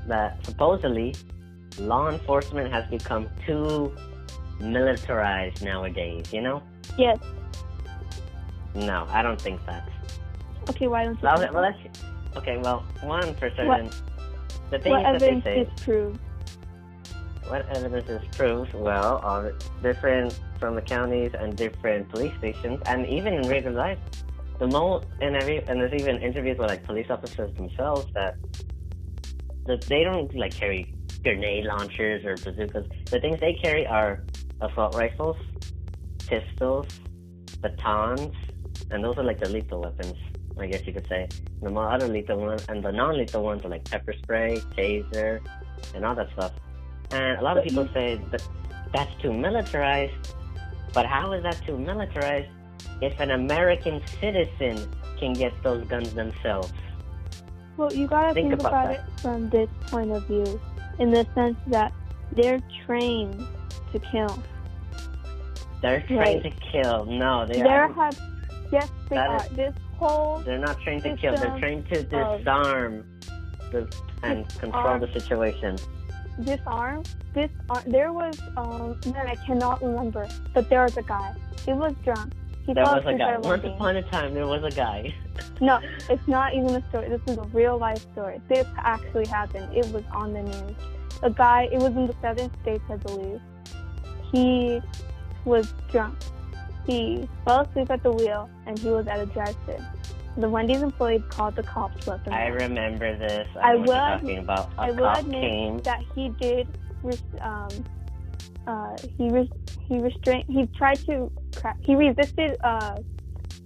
That supposedly law enforcement has become too militarized nowadays. You know? Yes. No, I don't think that. Okay, why don't you? Well, well, okay, well, one for certain. What- the thing what is that they evidence say. disproves? What evidence is proof? Well, on different from the counties and different police stations, and even in regular life, the mo and every and there's even interviews with like police officers themselves that that they don't like carry grenade launchers or bazookas. The things they carry are assault rifles, pistols, batons, and those are like the lethal weapons. I guess you could say. The more other lethal ones and the non-lethal ones are like pepper spray, taser, and all that stuff. And a lot of people say that that's too militarized. But how is that too militarized if an American citizen can get those guns themselves? Well, you gotta Think think, about about, it from this point of view, in the sense that they're trained to kill. They're trained Right. to kill. No, they are. have, yes, they That are. is- This whole They're not trained to kill. They're trained to disarm the, and control the situation. disarm, disarm. There was, um, man, I cannot remember, but there was a guy. He was drunk. He There was a guy. Once upon a time, there was a guy. No, it's not even a story. This is a real life story. This actually happened. It was on the news. A guy, it was in the southern states, I believe. He was drunk. He fell asleep at the wheel and he was at a drive-thru. The Wendy's employee called the cops, let them I remember this. I I, will talking about. A I will cop admit came. that he did, um, uh, he re- he restrained, he tried to, cra- he resisted, uh,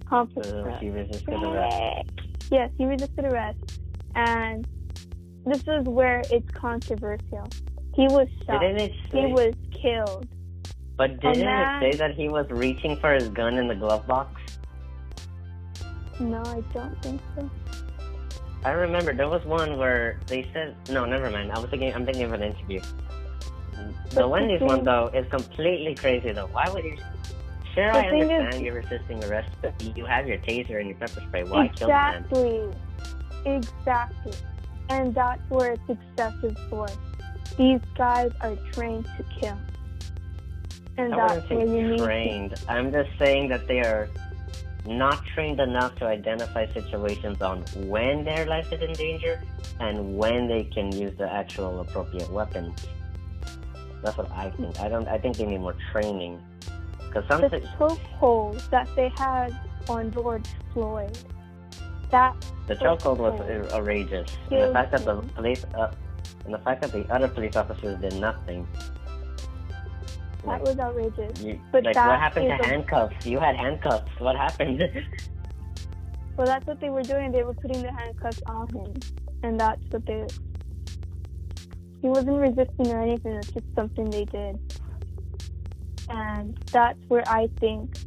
conflict. He resisted arrest. Yes, he resisted arrest, and this is where it's controversial. He was shot. Didn't it He was killed. but didn't man- it say that he was reaching for his gun in the glove box? No, I don't think so. I remember there was one where they said no, never mind. I was thinking I'm thinking of an interview. The Wendy's one though is completely crazy though. Why would you? Sure, The I thing is- understand you're resisting arrest, but you have your taser and your pepper spray. Why exactly, exactly, and that's where it's excessive force. These guys are trained to kill, and I that's where you say need. trained. I'm just saying that they are not trained enough to identify situations on when their life is in danger and when they can use the actual appropriate weapons. That's what I think. I don't. I think they need more training. Because The chokehold that they had on George Floyd, that the chokehold was outrageous, and the fact that the police, uh, and the fact that the other police officers did nothing. that Like, was outrageous. you, but like what happened to a- handcuffs? You had handcuffs. What happened? Well, that's what they were doing. They were putting the handcuffs on him, and that's what they. He wasn't resisting or anything. It's just something they did, and that's where I think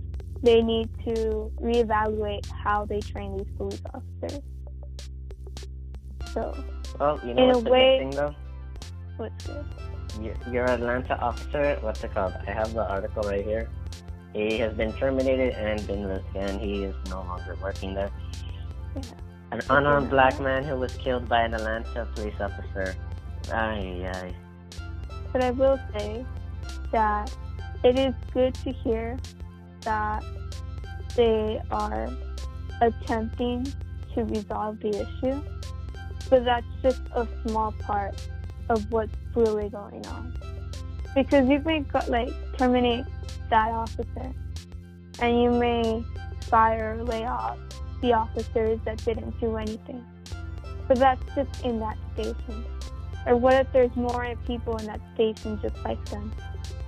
they need to reevaluate how they train these police officers. So, well, you know In a what's the way- thing though. what's good? Your, your Atlanta officer, what's it called? I have the article right here. He has been terminated and been and he is no longer working there. Yeah. An unarmed black man who was killed by an Atlanta police officer. Ay, ay. But I will say that it is good to hear that they are attempting to resolve the issue, but that's just a small part of what's really going on. Because you may like terminate that officer, and you may fire or lay off the officers that didn't do anything. But that's just in that station. Or what if there's more people in that station just like them,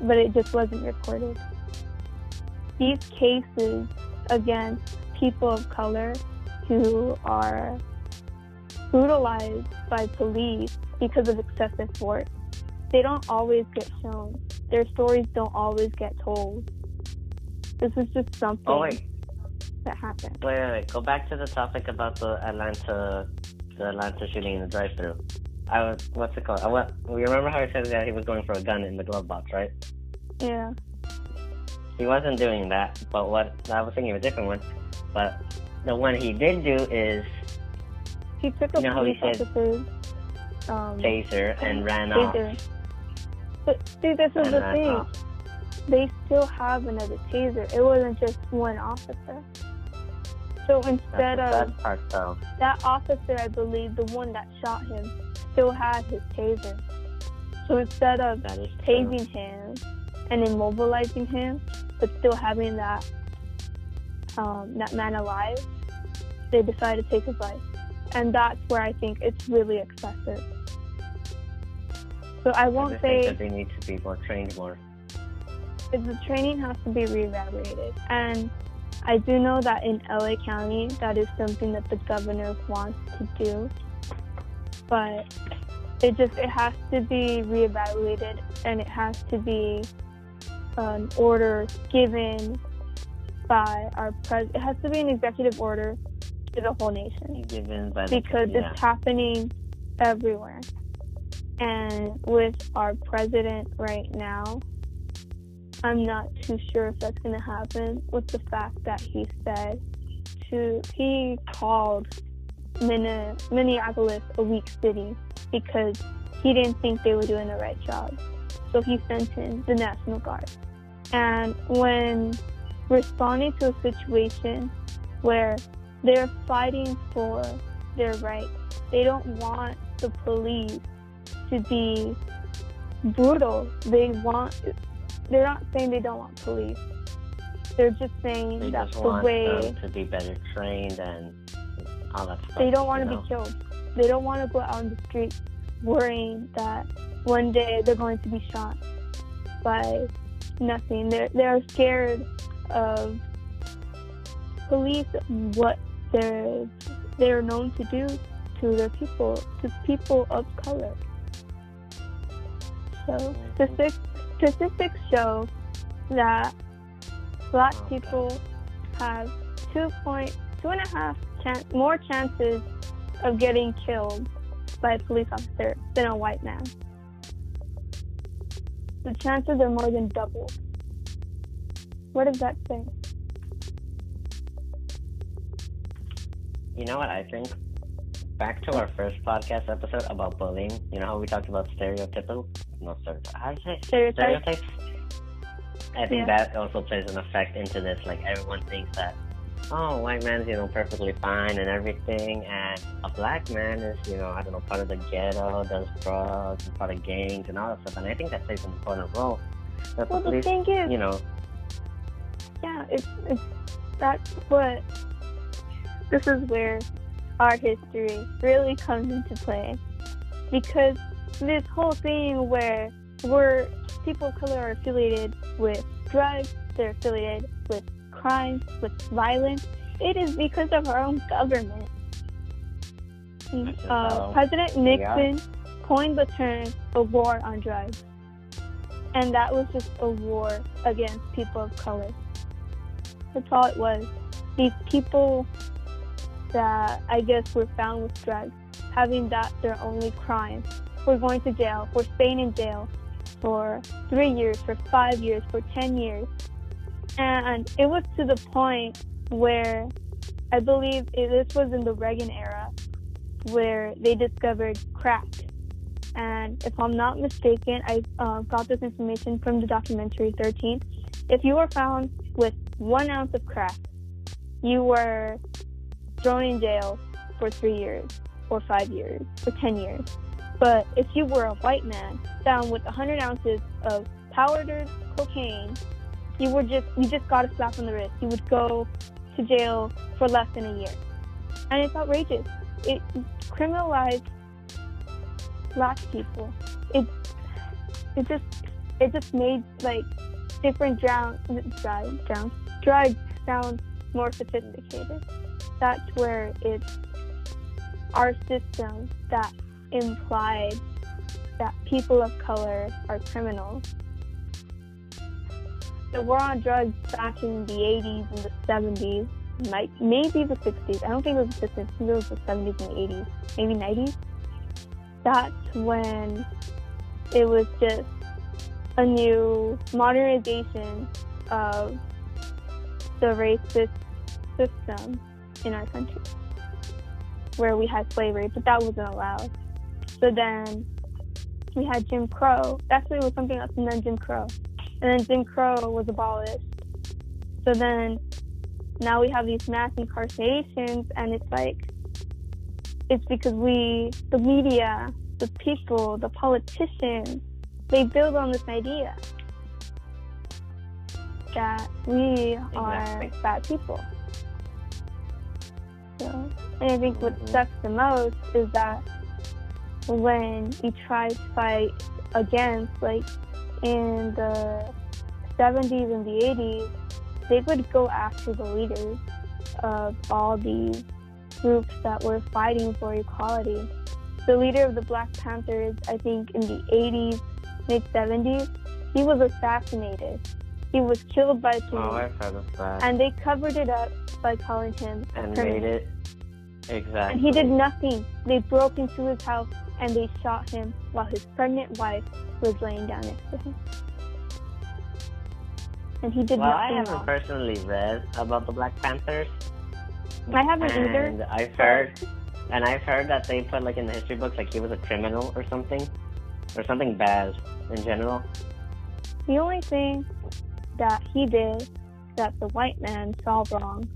but it just wasn't recorded. These cases against people of color who are brutalized by police because of excessive force, they don't always get shown. Their stories don't always get told. This is just something Oh wait, that happened. wait, wait, wait. Go back to the topic about the Atlanta, the Atlanta shooting in the drive-through. I was, what's it called? I went, you remember how I said that he was going for a gun in the glove box, right? Yeah. He wasn't doing that, but what I was thinking of a different one. But the one he did do is He took a You know police officer's um, taser and ran off. But see, this is And the thing. off. They still have another taser. It wasn't just one officer. So instead That's of part, that officer, I believe the one that shot him still had his taser. So instead of That is true. tasing him and immobilizing him, but still having that um, that man alive, they decided to take his life, and that's where I think it's really excessive. So I I won't think say that they need to be more trained more. the training has to be reevaluated, and I do know that in LA County that is something that the governor wants to do, but it just it has to be reevaluated and it has to be um, an order given by our pres. It has to be an executive order to the whole nation Given by the, because yeah. it's happening everywhere. And with our president right now, I'm not too sure if that's going to happen with the fact that he said to, he called Minneapolis a weak city because he didn't think they were doing the right job. So he sent in the National Guard. And when responding to a situation where they're fighting for their rights, they don't want the police to be brutal. They want, they're not saying they don't want police. They're just saying They that just the way to be better trained and Oh, all that stuff. they don't want you to know? be killed. They don't want to go out on the street worrying that one day they're going to be shot by nothing. They're they're scared of police what they're they're known to do to their people, to people of color. So statistics mm-hmm. statistics show that black Oh, people have two point two and a half chan- more chances of getting killed by a police officer than a white man. The chances are more than double. What does that say? You know what I think? Back to our first podcast episode about bullying. You know how we talked about stereotypical? No, stereotype. How do you say? Stereotypes? Stereotypes? I think Yeah. that also plays an effect into this. Like, everyone thinks that, oh, white man's, you know, perfectly fine and everything, and a black man is, you know, I don't know, part of the ghetto, does drugs, part of gangs and all that stuff. And I think that plays an important role. That Well, the police, thing is, you know, yeah, it's, it's that's what this is where our history really comes into play because this whole thing where we're people of color are affiliated with drugs, they're affiliated with crime, with violence. It is because of our own government. Uh, President we are. Nixon coined the term a war on drugs, and that was just a war against people of color. That's all it was. These people that I guess were found with drugs, having that their only crime, were going to jail, were staying in jail for three years, for five years, for ten years. And it was to the point where I believe it, this was in the Reagan era where they discovered crack. and if I'm not mistaken, I uh, got this information from the documentary 13. If you were found with one ounce of crack, you were thrown in jail for three years, or five years, or 10 years. But if you were a white man found with 100 ounces of powdered cocaine, you were just you just got a slap on the wrist. You would go to jail for less than a year, and it's outrageous. It criminalized black people. It it just it just made like different drown drown drown drugs sound more sophisticated. That's where it's our system that implied that people of color are criminals. The war on drugs back in the 80s and the 70s, might maybe the 60s. I don't think it was the 60s. I think it was the 70s and the 80s, maybe 90s. That's when it was just a new modernization of the racist system in our country where we had slavery, but that wasn't allowed. So then we had Jim Crow. Actually, it was something else, and then Jim Crow. And then Jim Crow was abolished. So then now we have these mass incarcerations, and it's like, it's because we, the media, the people, the politicians, they build on this idea that we are bad people. So, and I think what Mhm. sucks the most is that when you try to fight against, like in the 70s and the 80s, they would go after the leaders of all these groups that were fighting for equality. The leader of the Black Panthers, I think in the 80s, mid 70s, he was assassinated. He was killed by police. Oh, I've heard of that. and they covered it up by calling him and made it exactly. And he did nothing. They broke into his house and they shot him while his pregnant wife was laying down next to him. And he did Well, I nothing haven't wrong. personally read about the Black Panthers. I haven't either. And I've heard, and I've heard that they put like in the history books like he was a criminal or something, or something bad in general. The only thing that he did that the white man saw wrong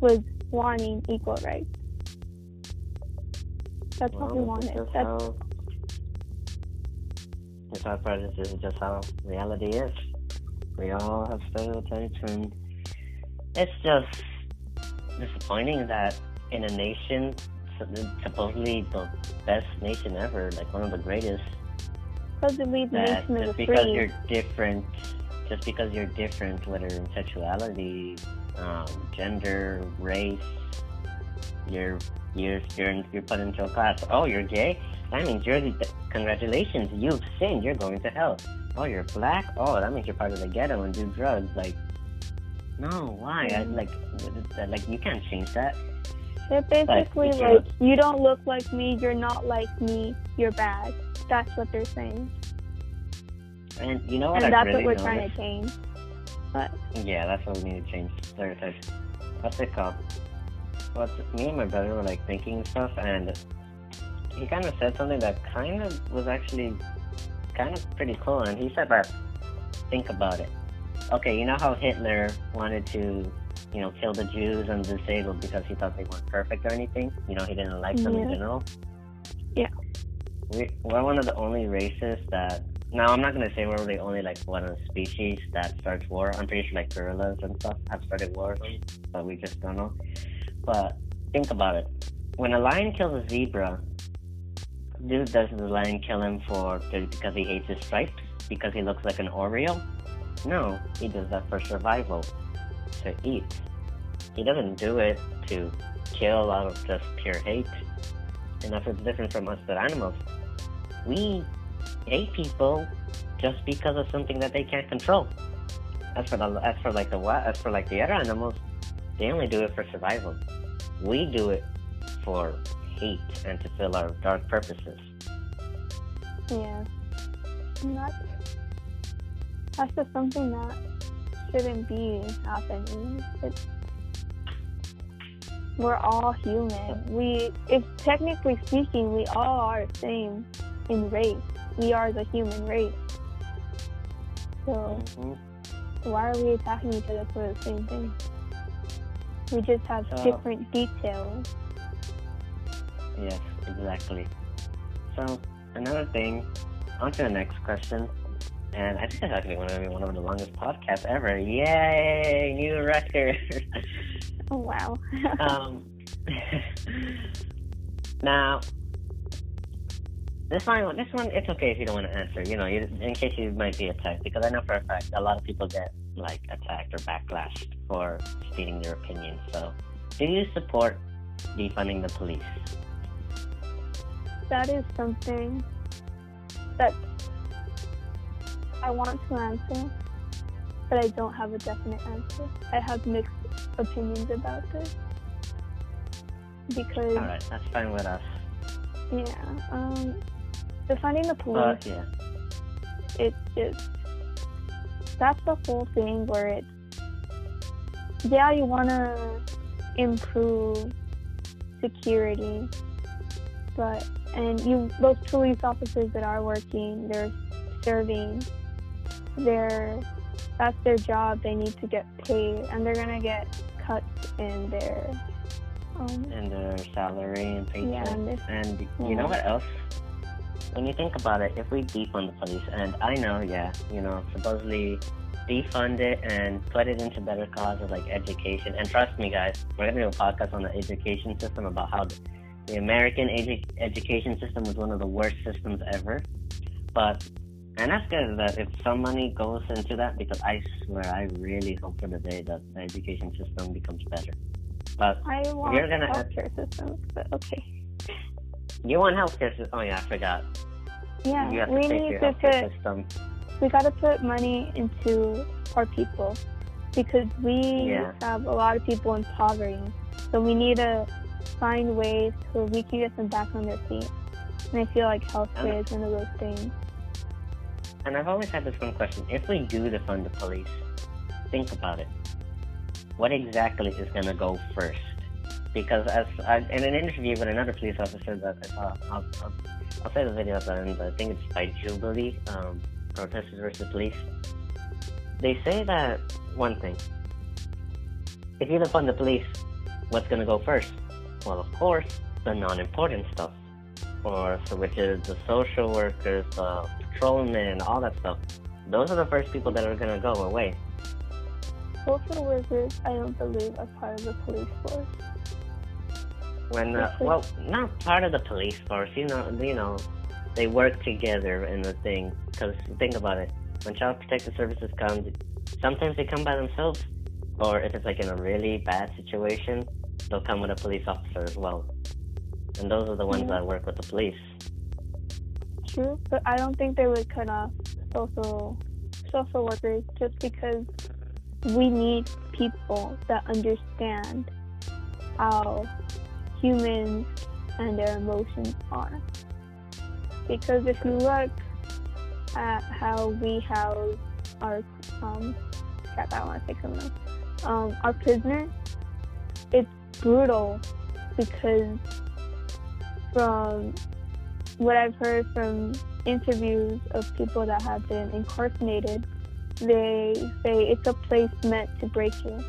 was wanting equal rights. That's what he wanted. this is just That's, how. It's how prejudice is just how reality is. We all have stereotypes, and it's just disappointing that in a nation supposedly the best nation ever, like one of the greatest, supposedly the that nation just because free. you're different, just because you're different, whether in sexuality, um, gender, race, you're you're you're you're put into a class. Oh, you're gay. That means you're the, congratulations. You've sinned. You're going to hell. Oh, you're black. Oh, that means you're part of the ghetto and do drugs. Like, no, why? I, like, like you can't change that. They're basically if like, you don't look like me, you're not like me, you're bad. That's what they're saying. And you know what? and I that's really what we're trying to change. But Yeah, that's what we need to change. Stereotypes. What's it called? What's me and my brother were like thinking stuff, and he kind of said something that kind of was actually kind of pretty cool. And he said that think about it. Okay, you know how Hitler wanted to, you know, kill the Jews and the disabled because he thought they weren't perfect or anything. You know, he didn't like them in general. Yeah. We, we're one of the only races that. Now, I'm not gonna say we're the only like one of the species that starts war. I'm pretty sure like gorillas and stuff have started wars, but we just don't know. But think about it. When a lion kills a zebra, do does the lion kill him for because he hates his stripes? Because he looks like an Oreo? No, he does that for survival, to eat. He doesn't do it to kill out of just pure hate. And that's what's different from us the animals. We hate people just because of something that they can't control. As for the as for like the as for like the other animals, they only do it for survival. We do it for hate and to fill our dark purposes. yeah, And that's that's just something that shouldn't be happening. It's, we're all human. We, if technically speaking, we all are the same. in race. We are the human race. So Mhm. why are we attacking each other for the same thing? We just have So- different details. Yes, exactly. So another thing, on to the next question. And I think it's actually one of one of the longest podcasts ever. Yay, new record. Oh wow. um, now, this one, this one, it's okay if you don't want to answer. You know, you, in case you might be attacked, because I know for a fact a lot of people get like attacked or backlashed for stating their opinion. So, do you support defunding the police? that is something that I want to answer, but I don't have a definite answer. I have mixed opinions about this because All right, that's fine with us. yeah, um, defunding the police. But yeah, it's just that's the whole thing where it's yeah you want to improve security but and you those police officers that are working they're serving they're that's their job they need to get paid and they're gonna get cuts in their um and their salary and paycheck. yeah and And you Yeah. know what else? When you think about it, if we deep on the police, and I know, yeah, you know, supposedly defund it and put it into better causes like education. And trust me, guys, we're gonna do a podcast on the education system about how the, the American edu- education system was one of the worst systems ever. But and that's good that if some money goes into that, because I swear I really hope for the day that the education system becomes better. But I want You're gonna- healthcare systems but okay you want healthcare system? Oh yeah, I forgot. yeah you have to we need to healthcare put system. We got to put money into our people because we Yeah. have a lot of people in poverty. So we need to find ways so we can get them back on their feet. And I feel like healthcare is one of those things. And I've always had this one question: If we do defund the police, think about it. What exactly is going to go first? Because as I, in an interview with another police officer that I saw, I'll, I'll, I'll say the video at the end. I think it's by Jubilee, um, protesters versus police. They say that one thing: if you defund the police, what's going to go first? Well, of course, the non-important stuff, or so which is the social workers, the patrolmen, all that stuff. Those are the first people that are going to go away. Social workers, I don't believe, are part of the police force. When uh, well, not part of the police force, you know, you know, they work together in the thing. Because think about it, when child protective services come, sometimes they come by themselves, or if it's like in a really bad situation, they'll come with a police officer as well. And those are the ones Yeah. that work with the police. True, but I don't think they would cut off social social workers just because we need people that understand how humans and their emotions are. Because if you look at how we house our um crap, I want to say. Um, our prisoners, it's brutal because from what I've heard from interviews of people that have been incarcerated, they say it's a place meant to break you.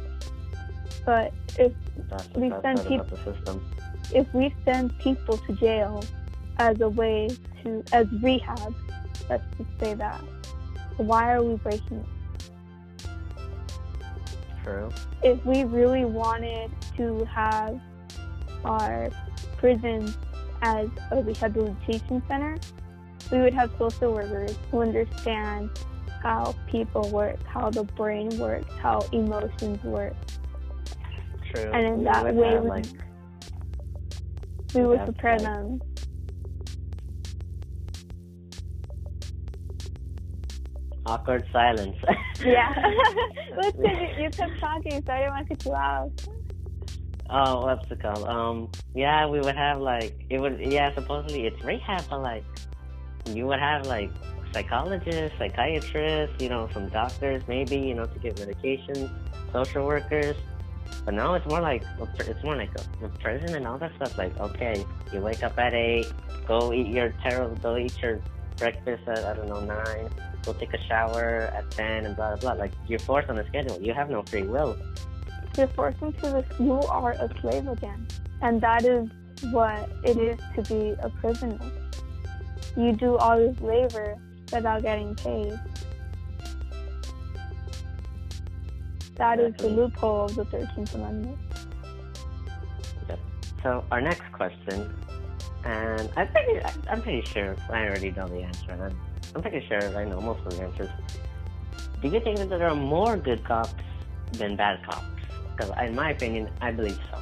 But if That's We that's send not peop- about the system. if we send people to jail as a way as rehab, let's just say that, why are we breaking it? True. if we really wanted to have our prisons as a rehabilitation center, we would have social workers who understand how people work, how the brain works, how emotions work. True. And in We that would way, have, we- like We would prepare right. them. Awkward silence. Yeah. Listen, you, you kept talking, so I didn't want to cut you off. Oh, what's it called? Um, yeah, we would have like it would. Yeah, supposedly it's rehab, but like you would have like psychologists, psychiatrists, you know, some doctors, maybe, you know, to give medication, social workers, But now it's more like it's more like a, a prison and all that stuff. Like, okay, you wake up at eight, go eat your terrible, go eat your breakfast at I don't know nine, go take a shower at ten, and blah blah blah. Like you're forced on a schedule. You have no free will. You're forced into this. You are a slave again, and that is what it is to be a prisoner. You do all this labor without getting paid. That is the loophole of the 13th Amendment. So our next question, and I think I'm pretty sure I already know the answer. and I'm, I'm pretty sure I know most of the answers. Do you think that there are more good cops than bad cops? Because in my opinion, I believe so.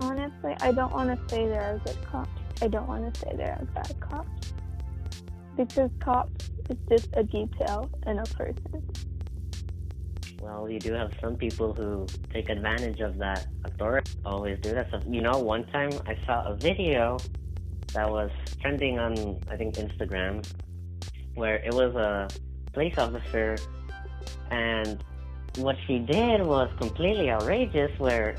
Honestly, I don't want to say there are good cops. I don't want to say there are bad cops. Because cops is just a detail in a person. Well, you do have some people who take advantage of that authority. Always do that stuff. You know, one time I saw a video that was trending on, I think, Instagram, where it was a police officer, and what she did was completely outrageous. Where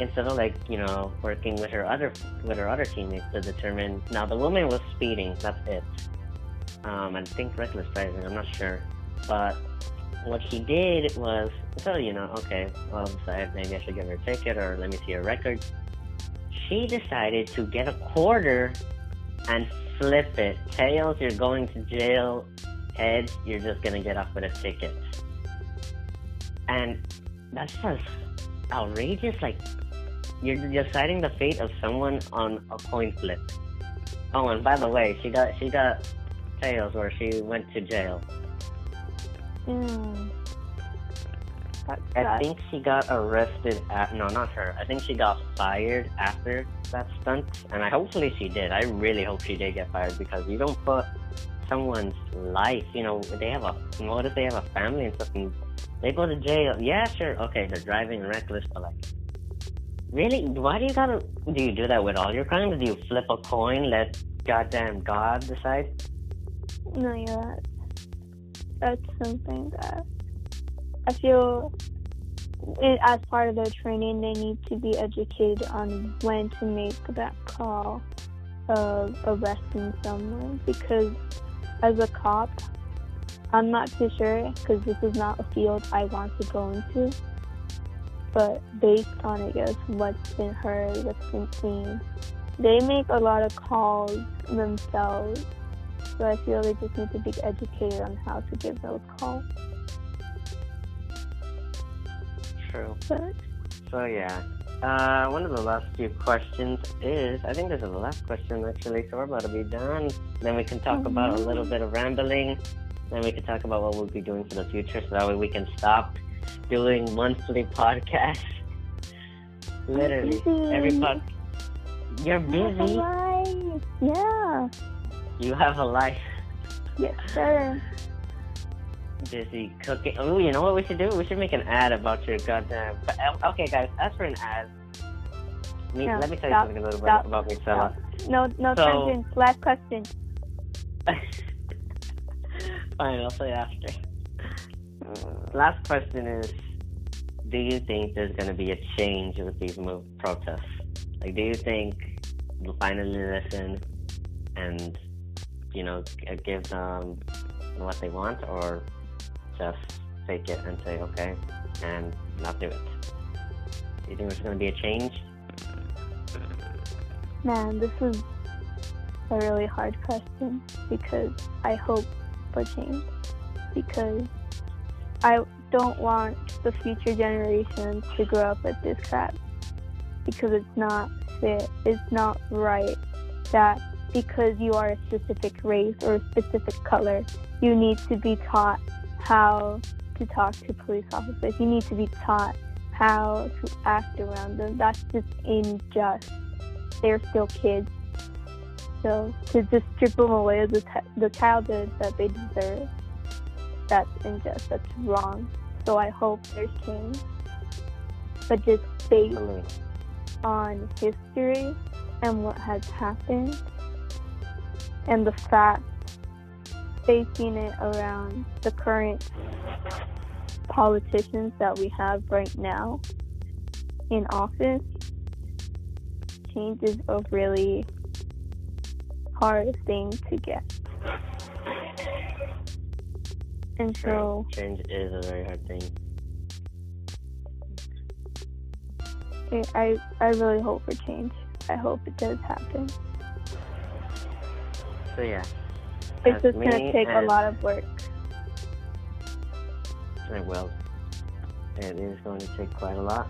instead of like you know working with her other with her other teammates to determine, now the woman was speeding. That's it. Um, I think reckless driving. I'm not sure, but what she did was, so you know, okay, well, maybe I should give her a ticket or let me see her record. She decided to get a quarter and flip it. Tails, you're going to jail. Heads, you're just gonna get off with a ticket. And that's just outrageous. Like, you're deciding the fate of someone on a coin flip. Oh, and by the way, she got she got tails, where she went to jail. Mm. That's I think she got arrested at no, not her. I think she got fired after that stunt, and I hopefully she did. I really hope she did get fired because you don't put someone's life. You know, they have a what if they have a family and stuff, and they go to jail? Yeah, sure, okay, they're driving reckless, but like, really, why do you gotta? Do you do that with all your crimes? Do you flip a coin, let goddamn God decide? No, yeah, that's, that's something that I feel it, as part of their training, they need to be educated on when to make that call of arresting someone. Because as a cop, I'm not too sure because this is not a field I want to go into. But based on, I guess, what's been heard, what's been seen, they make a lot of calls themselves. So I feel they just need to be educated on how to give those calls. True. But So yeah, uh, one of the last few questions is I think this is the last question actually. So we're about to be done. Then we can talk about a little bit of rambling. Then we can talk about what we'll be doing for the future, so that way we can stop doing monthly podcasts. Literally, every pod. You're busy. Yeah. You have a life. Yes, sir. Busy cooking. Oh, you know what we should do? We should make an ad about your goddamn. but, Okay, guys, as for an ad, me, No, let me tell you something a little stop, bit about me, Stella. No, no So- tangents. Last question. Fine, I'll say after. Last question is Do you think there's going to be a change with these move protests? Like, do you think they'll finally listen and, you know, give them what they want, or just take it and say, okay, and not do it? Do you think there's going to be a change? Man, this is a really hard question because I hope for change. Because I don't want the future generations to grow up with this crap. Because it's not fit. It's not right that because you are a specific race or a specific color, you need to be taught how to talk to police officers. You need to be taught how to act around them. That's just unjust they're still kids. So to just strip them away of the, t- the childhood that they deserve, that's unjust. That's wrong. So I hope there's change. But just based on history and what has happened and the fact facing it around the current politicians that we have right now in office, change is a really hard thing to get. And so, change is a very hard thing. I, I really hope for change. I hope it does happen. So yeah, It's just going to take a lot of work. it will. It is going to take quite a lot.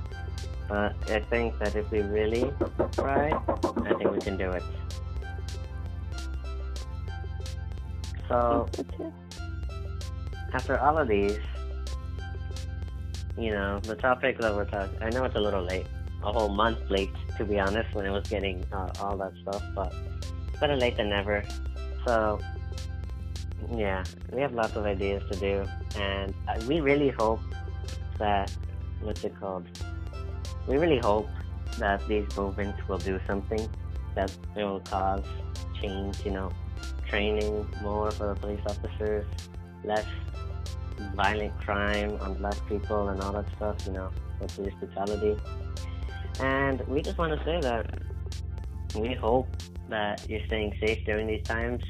But I think that if we really try, I think we can do it. So So after all of these, you know, the topic that we're talking, I know it's a little late, a whole month late, to be honest, when I was getting uh, all that stuff, but better late than never. So, yeah, we have lots of ideas to do, and uh, we really hope that, what's it called? We really hope that these movements will do something, that it will cause change, you know, training more for the police officers, less violent crime on black people and all that stuff, you know, the police brutality. And we just want to say that we hope that you're staying safe during these times,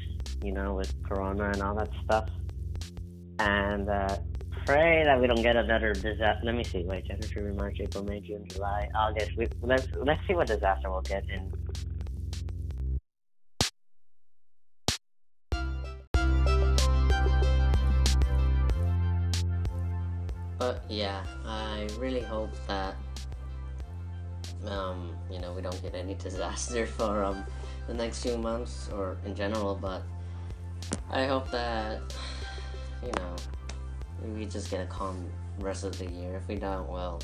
you know, with Corona and all that stuff. And uh, pray that we don't get another disaster. Let me see. Wait, January, March, April, May, June, July, August. We, let's let's see what disaster we'll get in. But yeah, I really hope that um, you know we don't get any disaster for um the next few months or in general. But I hope that you know we just get a calm rest of the year. If we don't, well,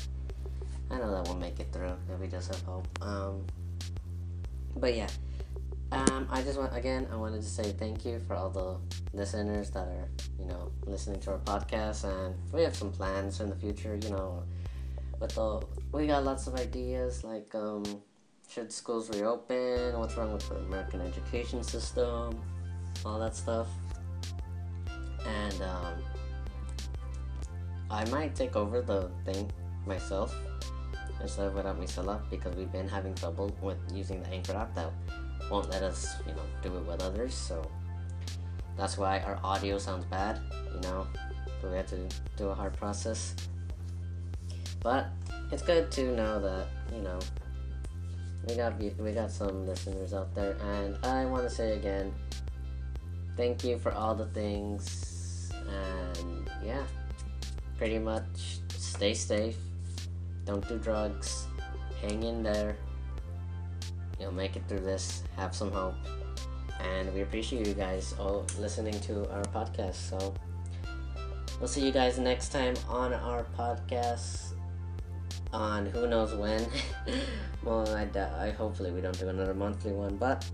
I know that we'll make it through. If we just have hope. Um, but yeah. Um, I just want again. I wanted to say thank you for all the listeners that are, you know, listening to our podcast, and we have some plans in the future. You know, with the we got lots of ideas like um, should schools reopen? What's wrong with the American education system? All that stuff, and um, I might take over the thing myself instead of without Misela because we've been having trouble with using the Anchor app that won't let us, you know, do it with others. So that's why our audio sounds bad, you know. So we had to do a hard process. But it's good to know that, you know, we got we got some listeners out there, and I want to say again, thank you for all the things, and yeah, pretty much stay safe, don't do drugs, hang in there. You'll make it through this. Have some hope, and we appreciate you guys all listening to our podcast. So we'll see you guys next time on our podcast. On who knows when. well, I, I hopefully we don't do another monthly one, but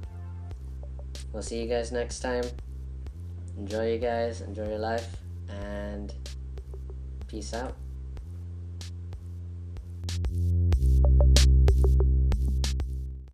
we'll see you guys next time. Enjoy you guys. Enjoy your life, and peace out.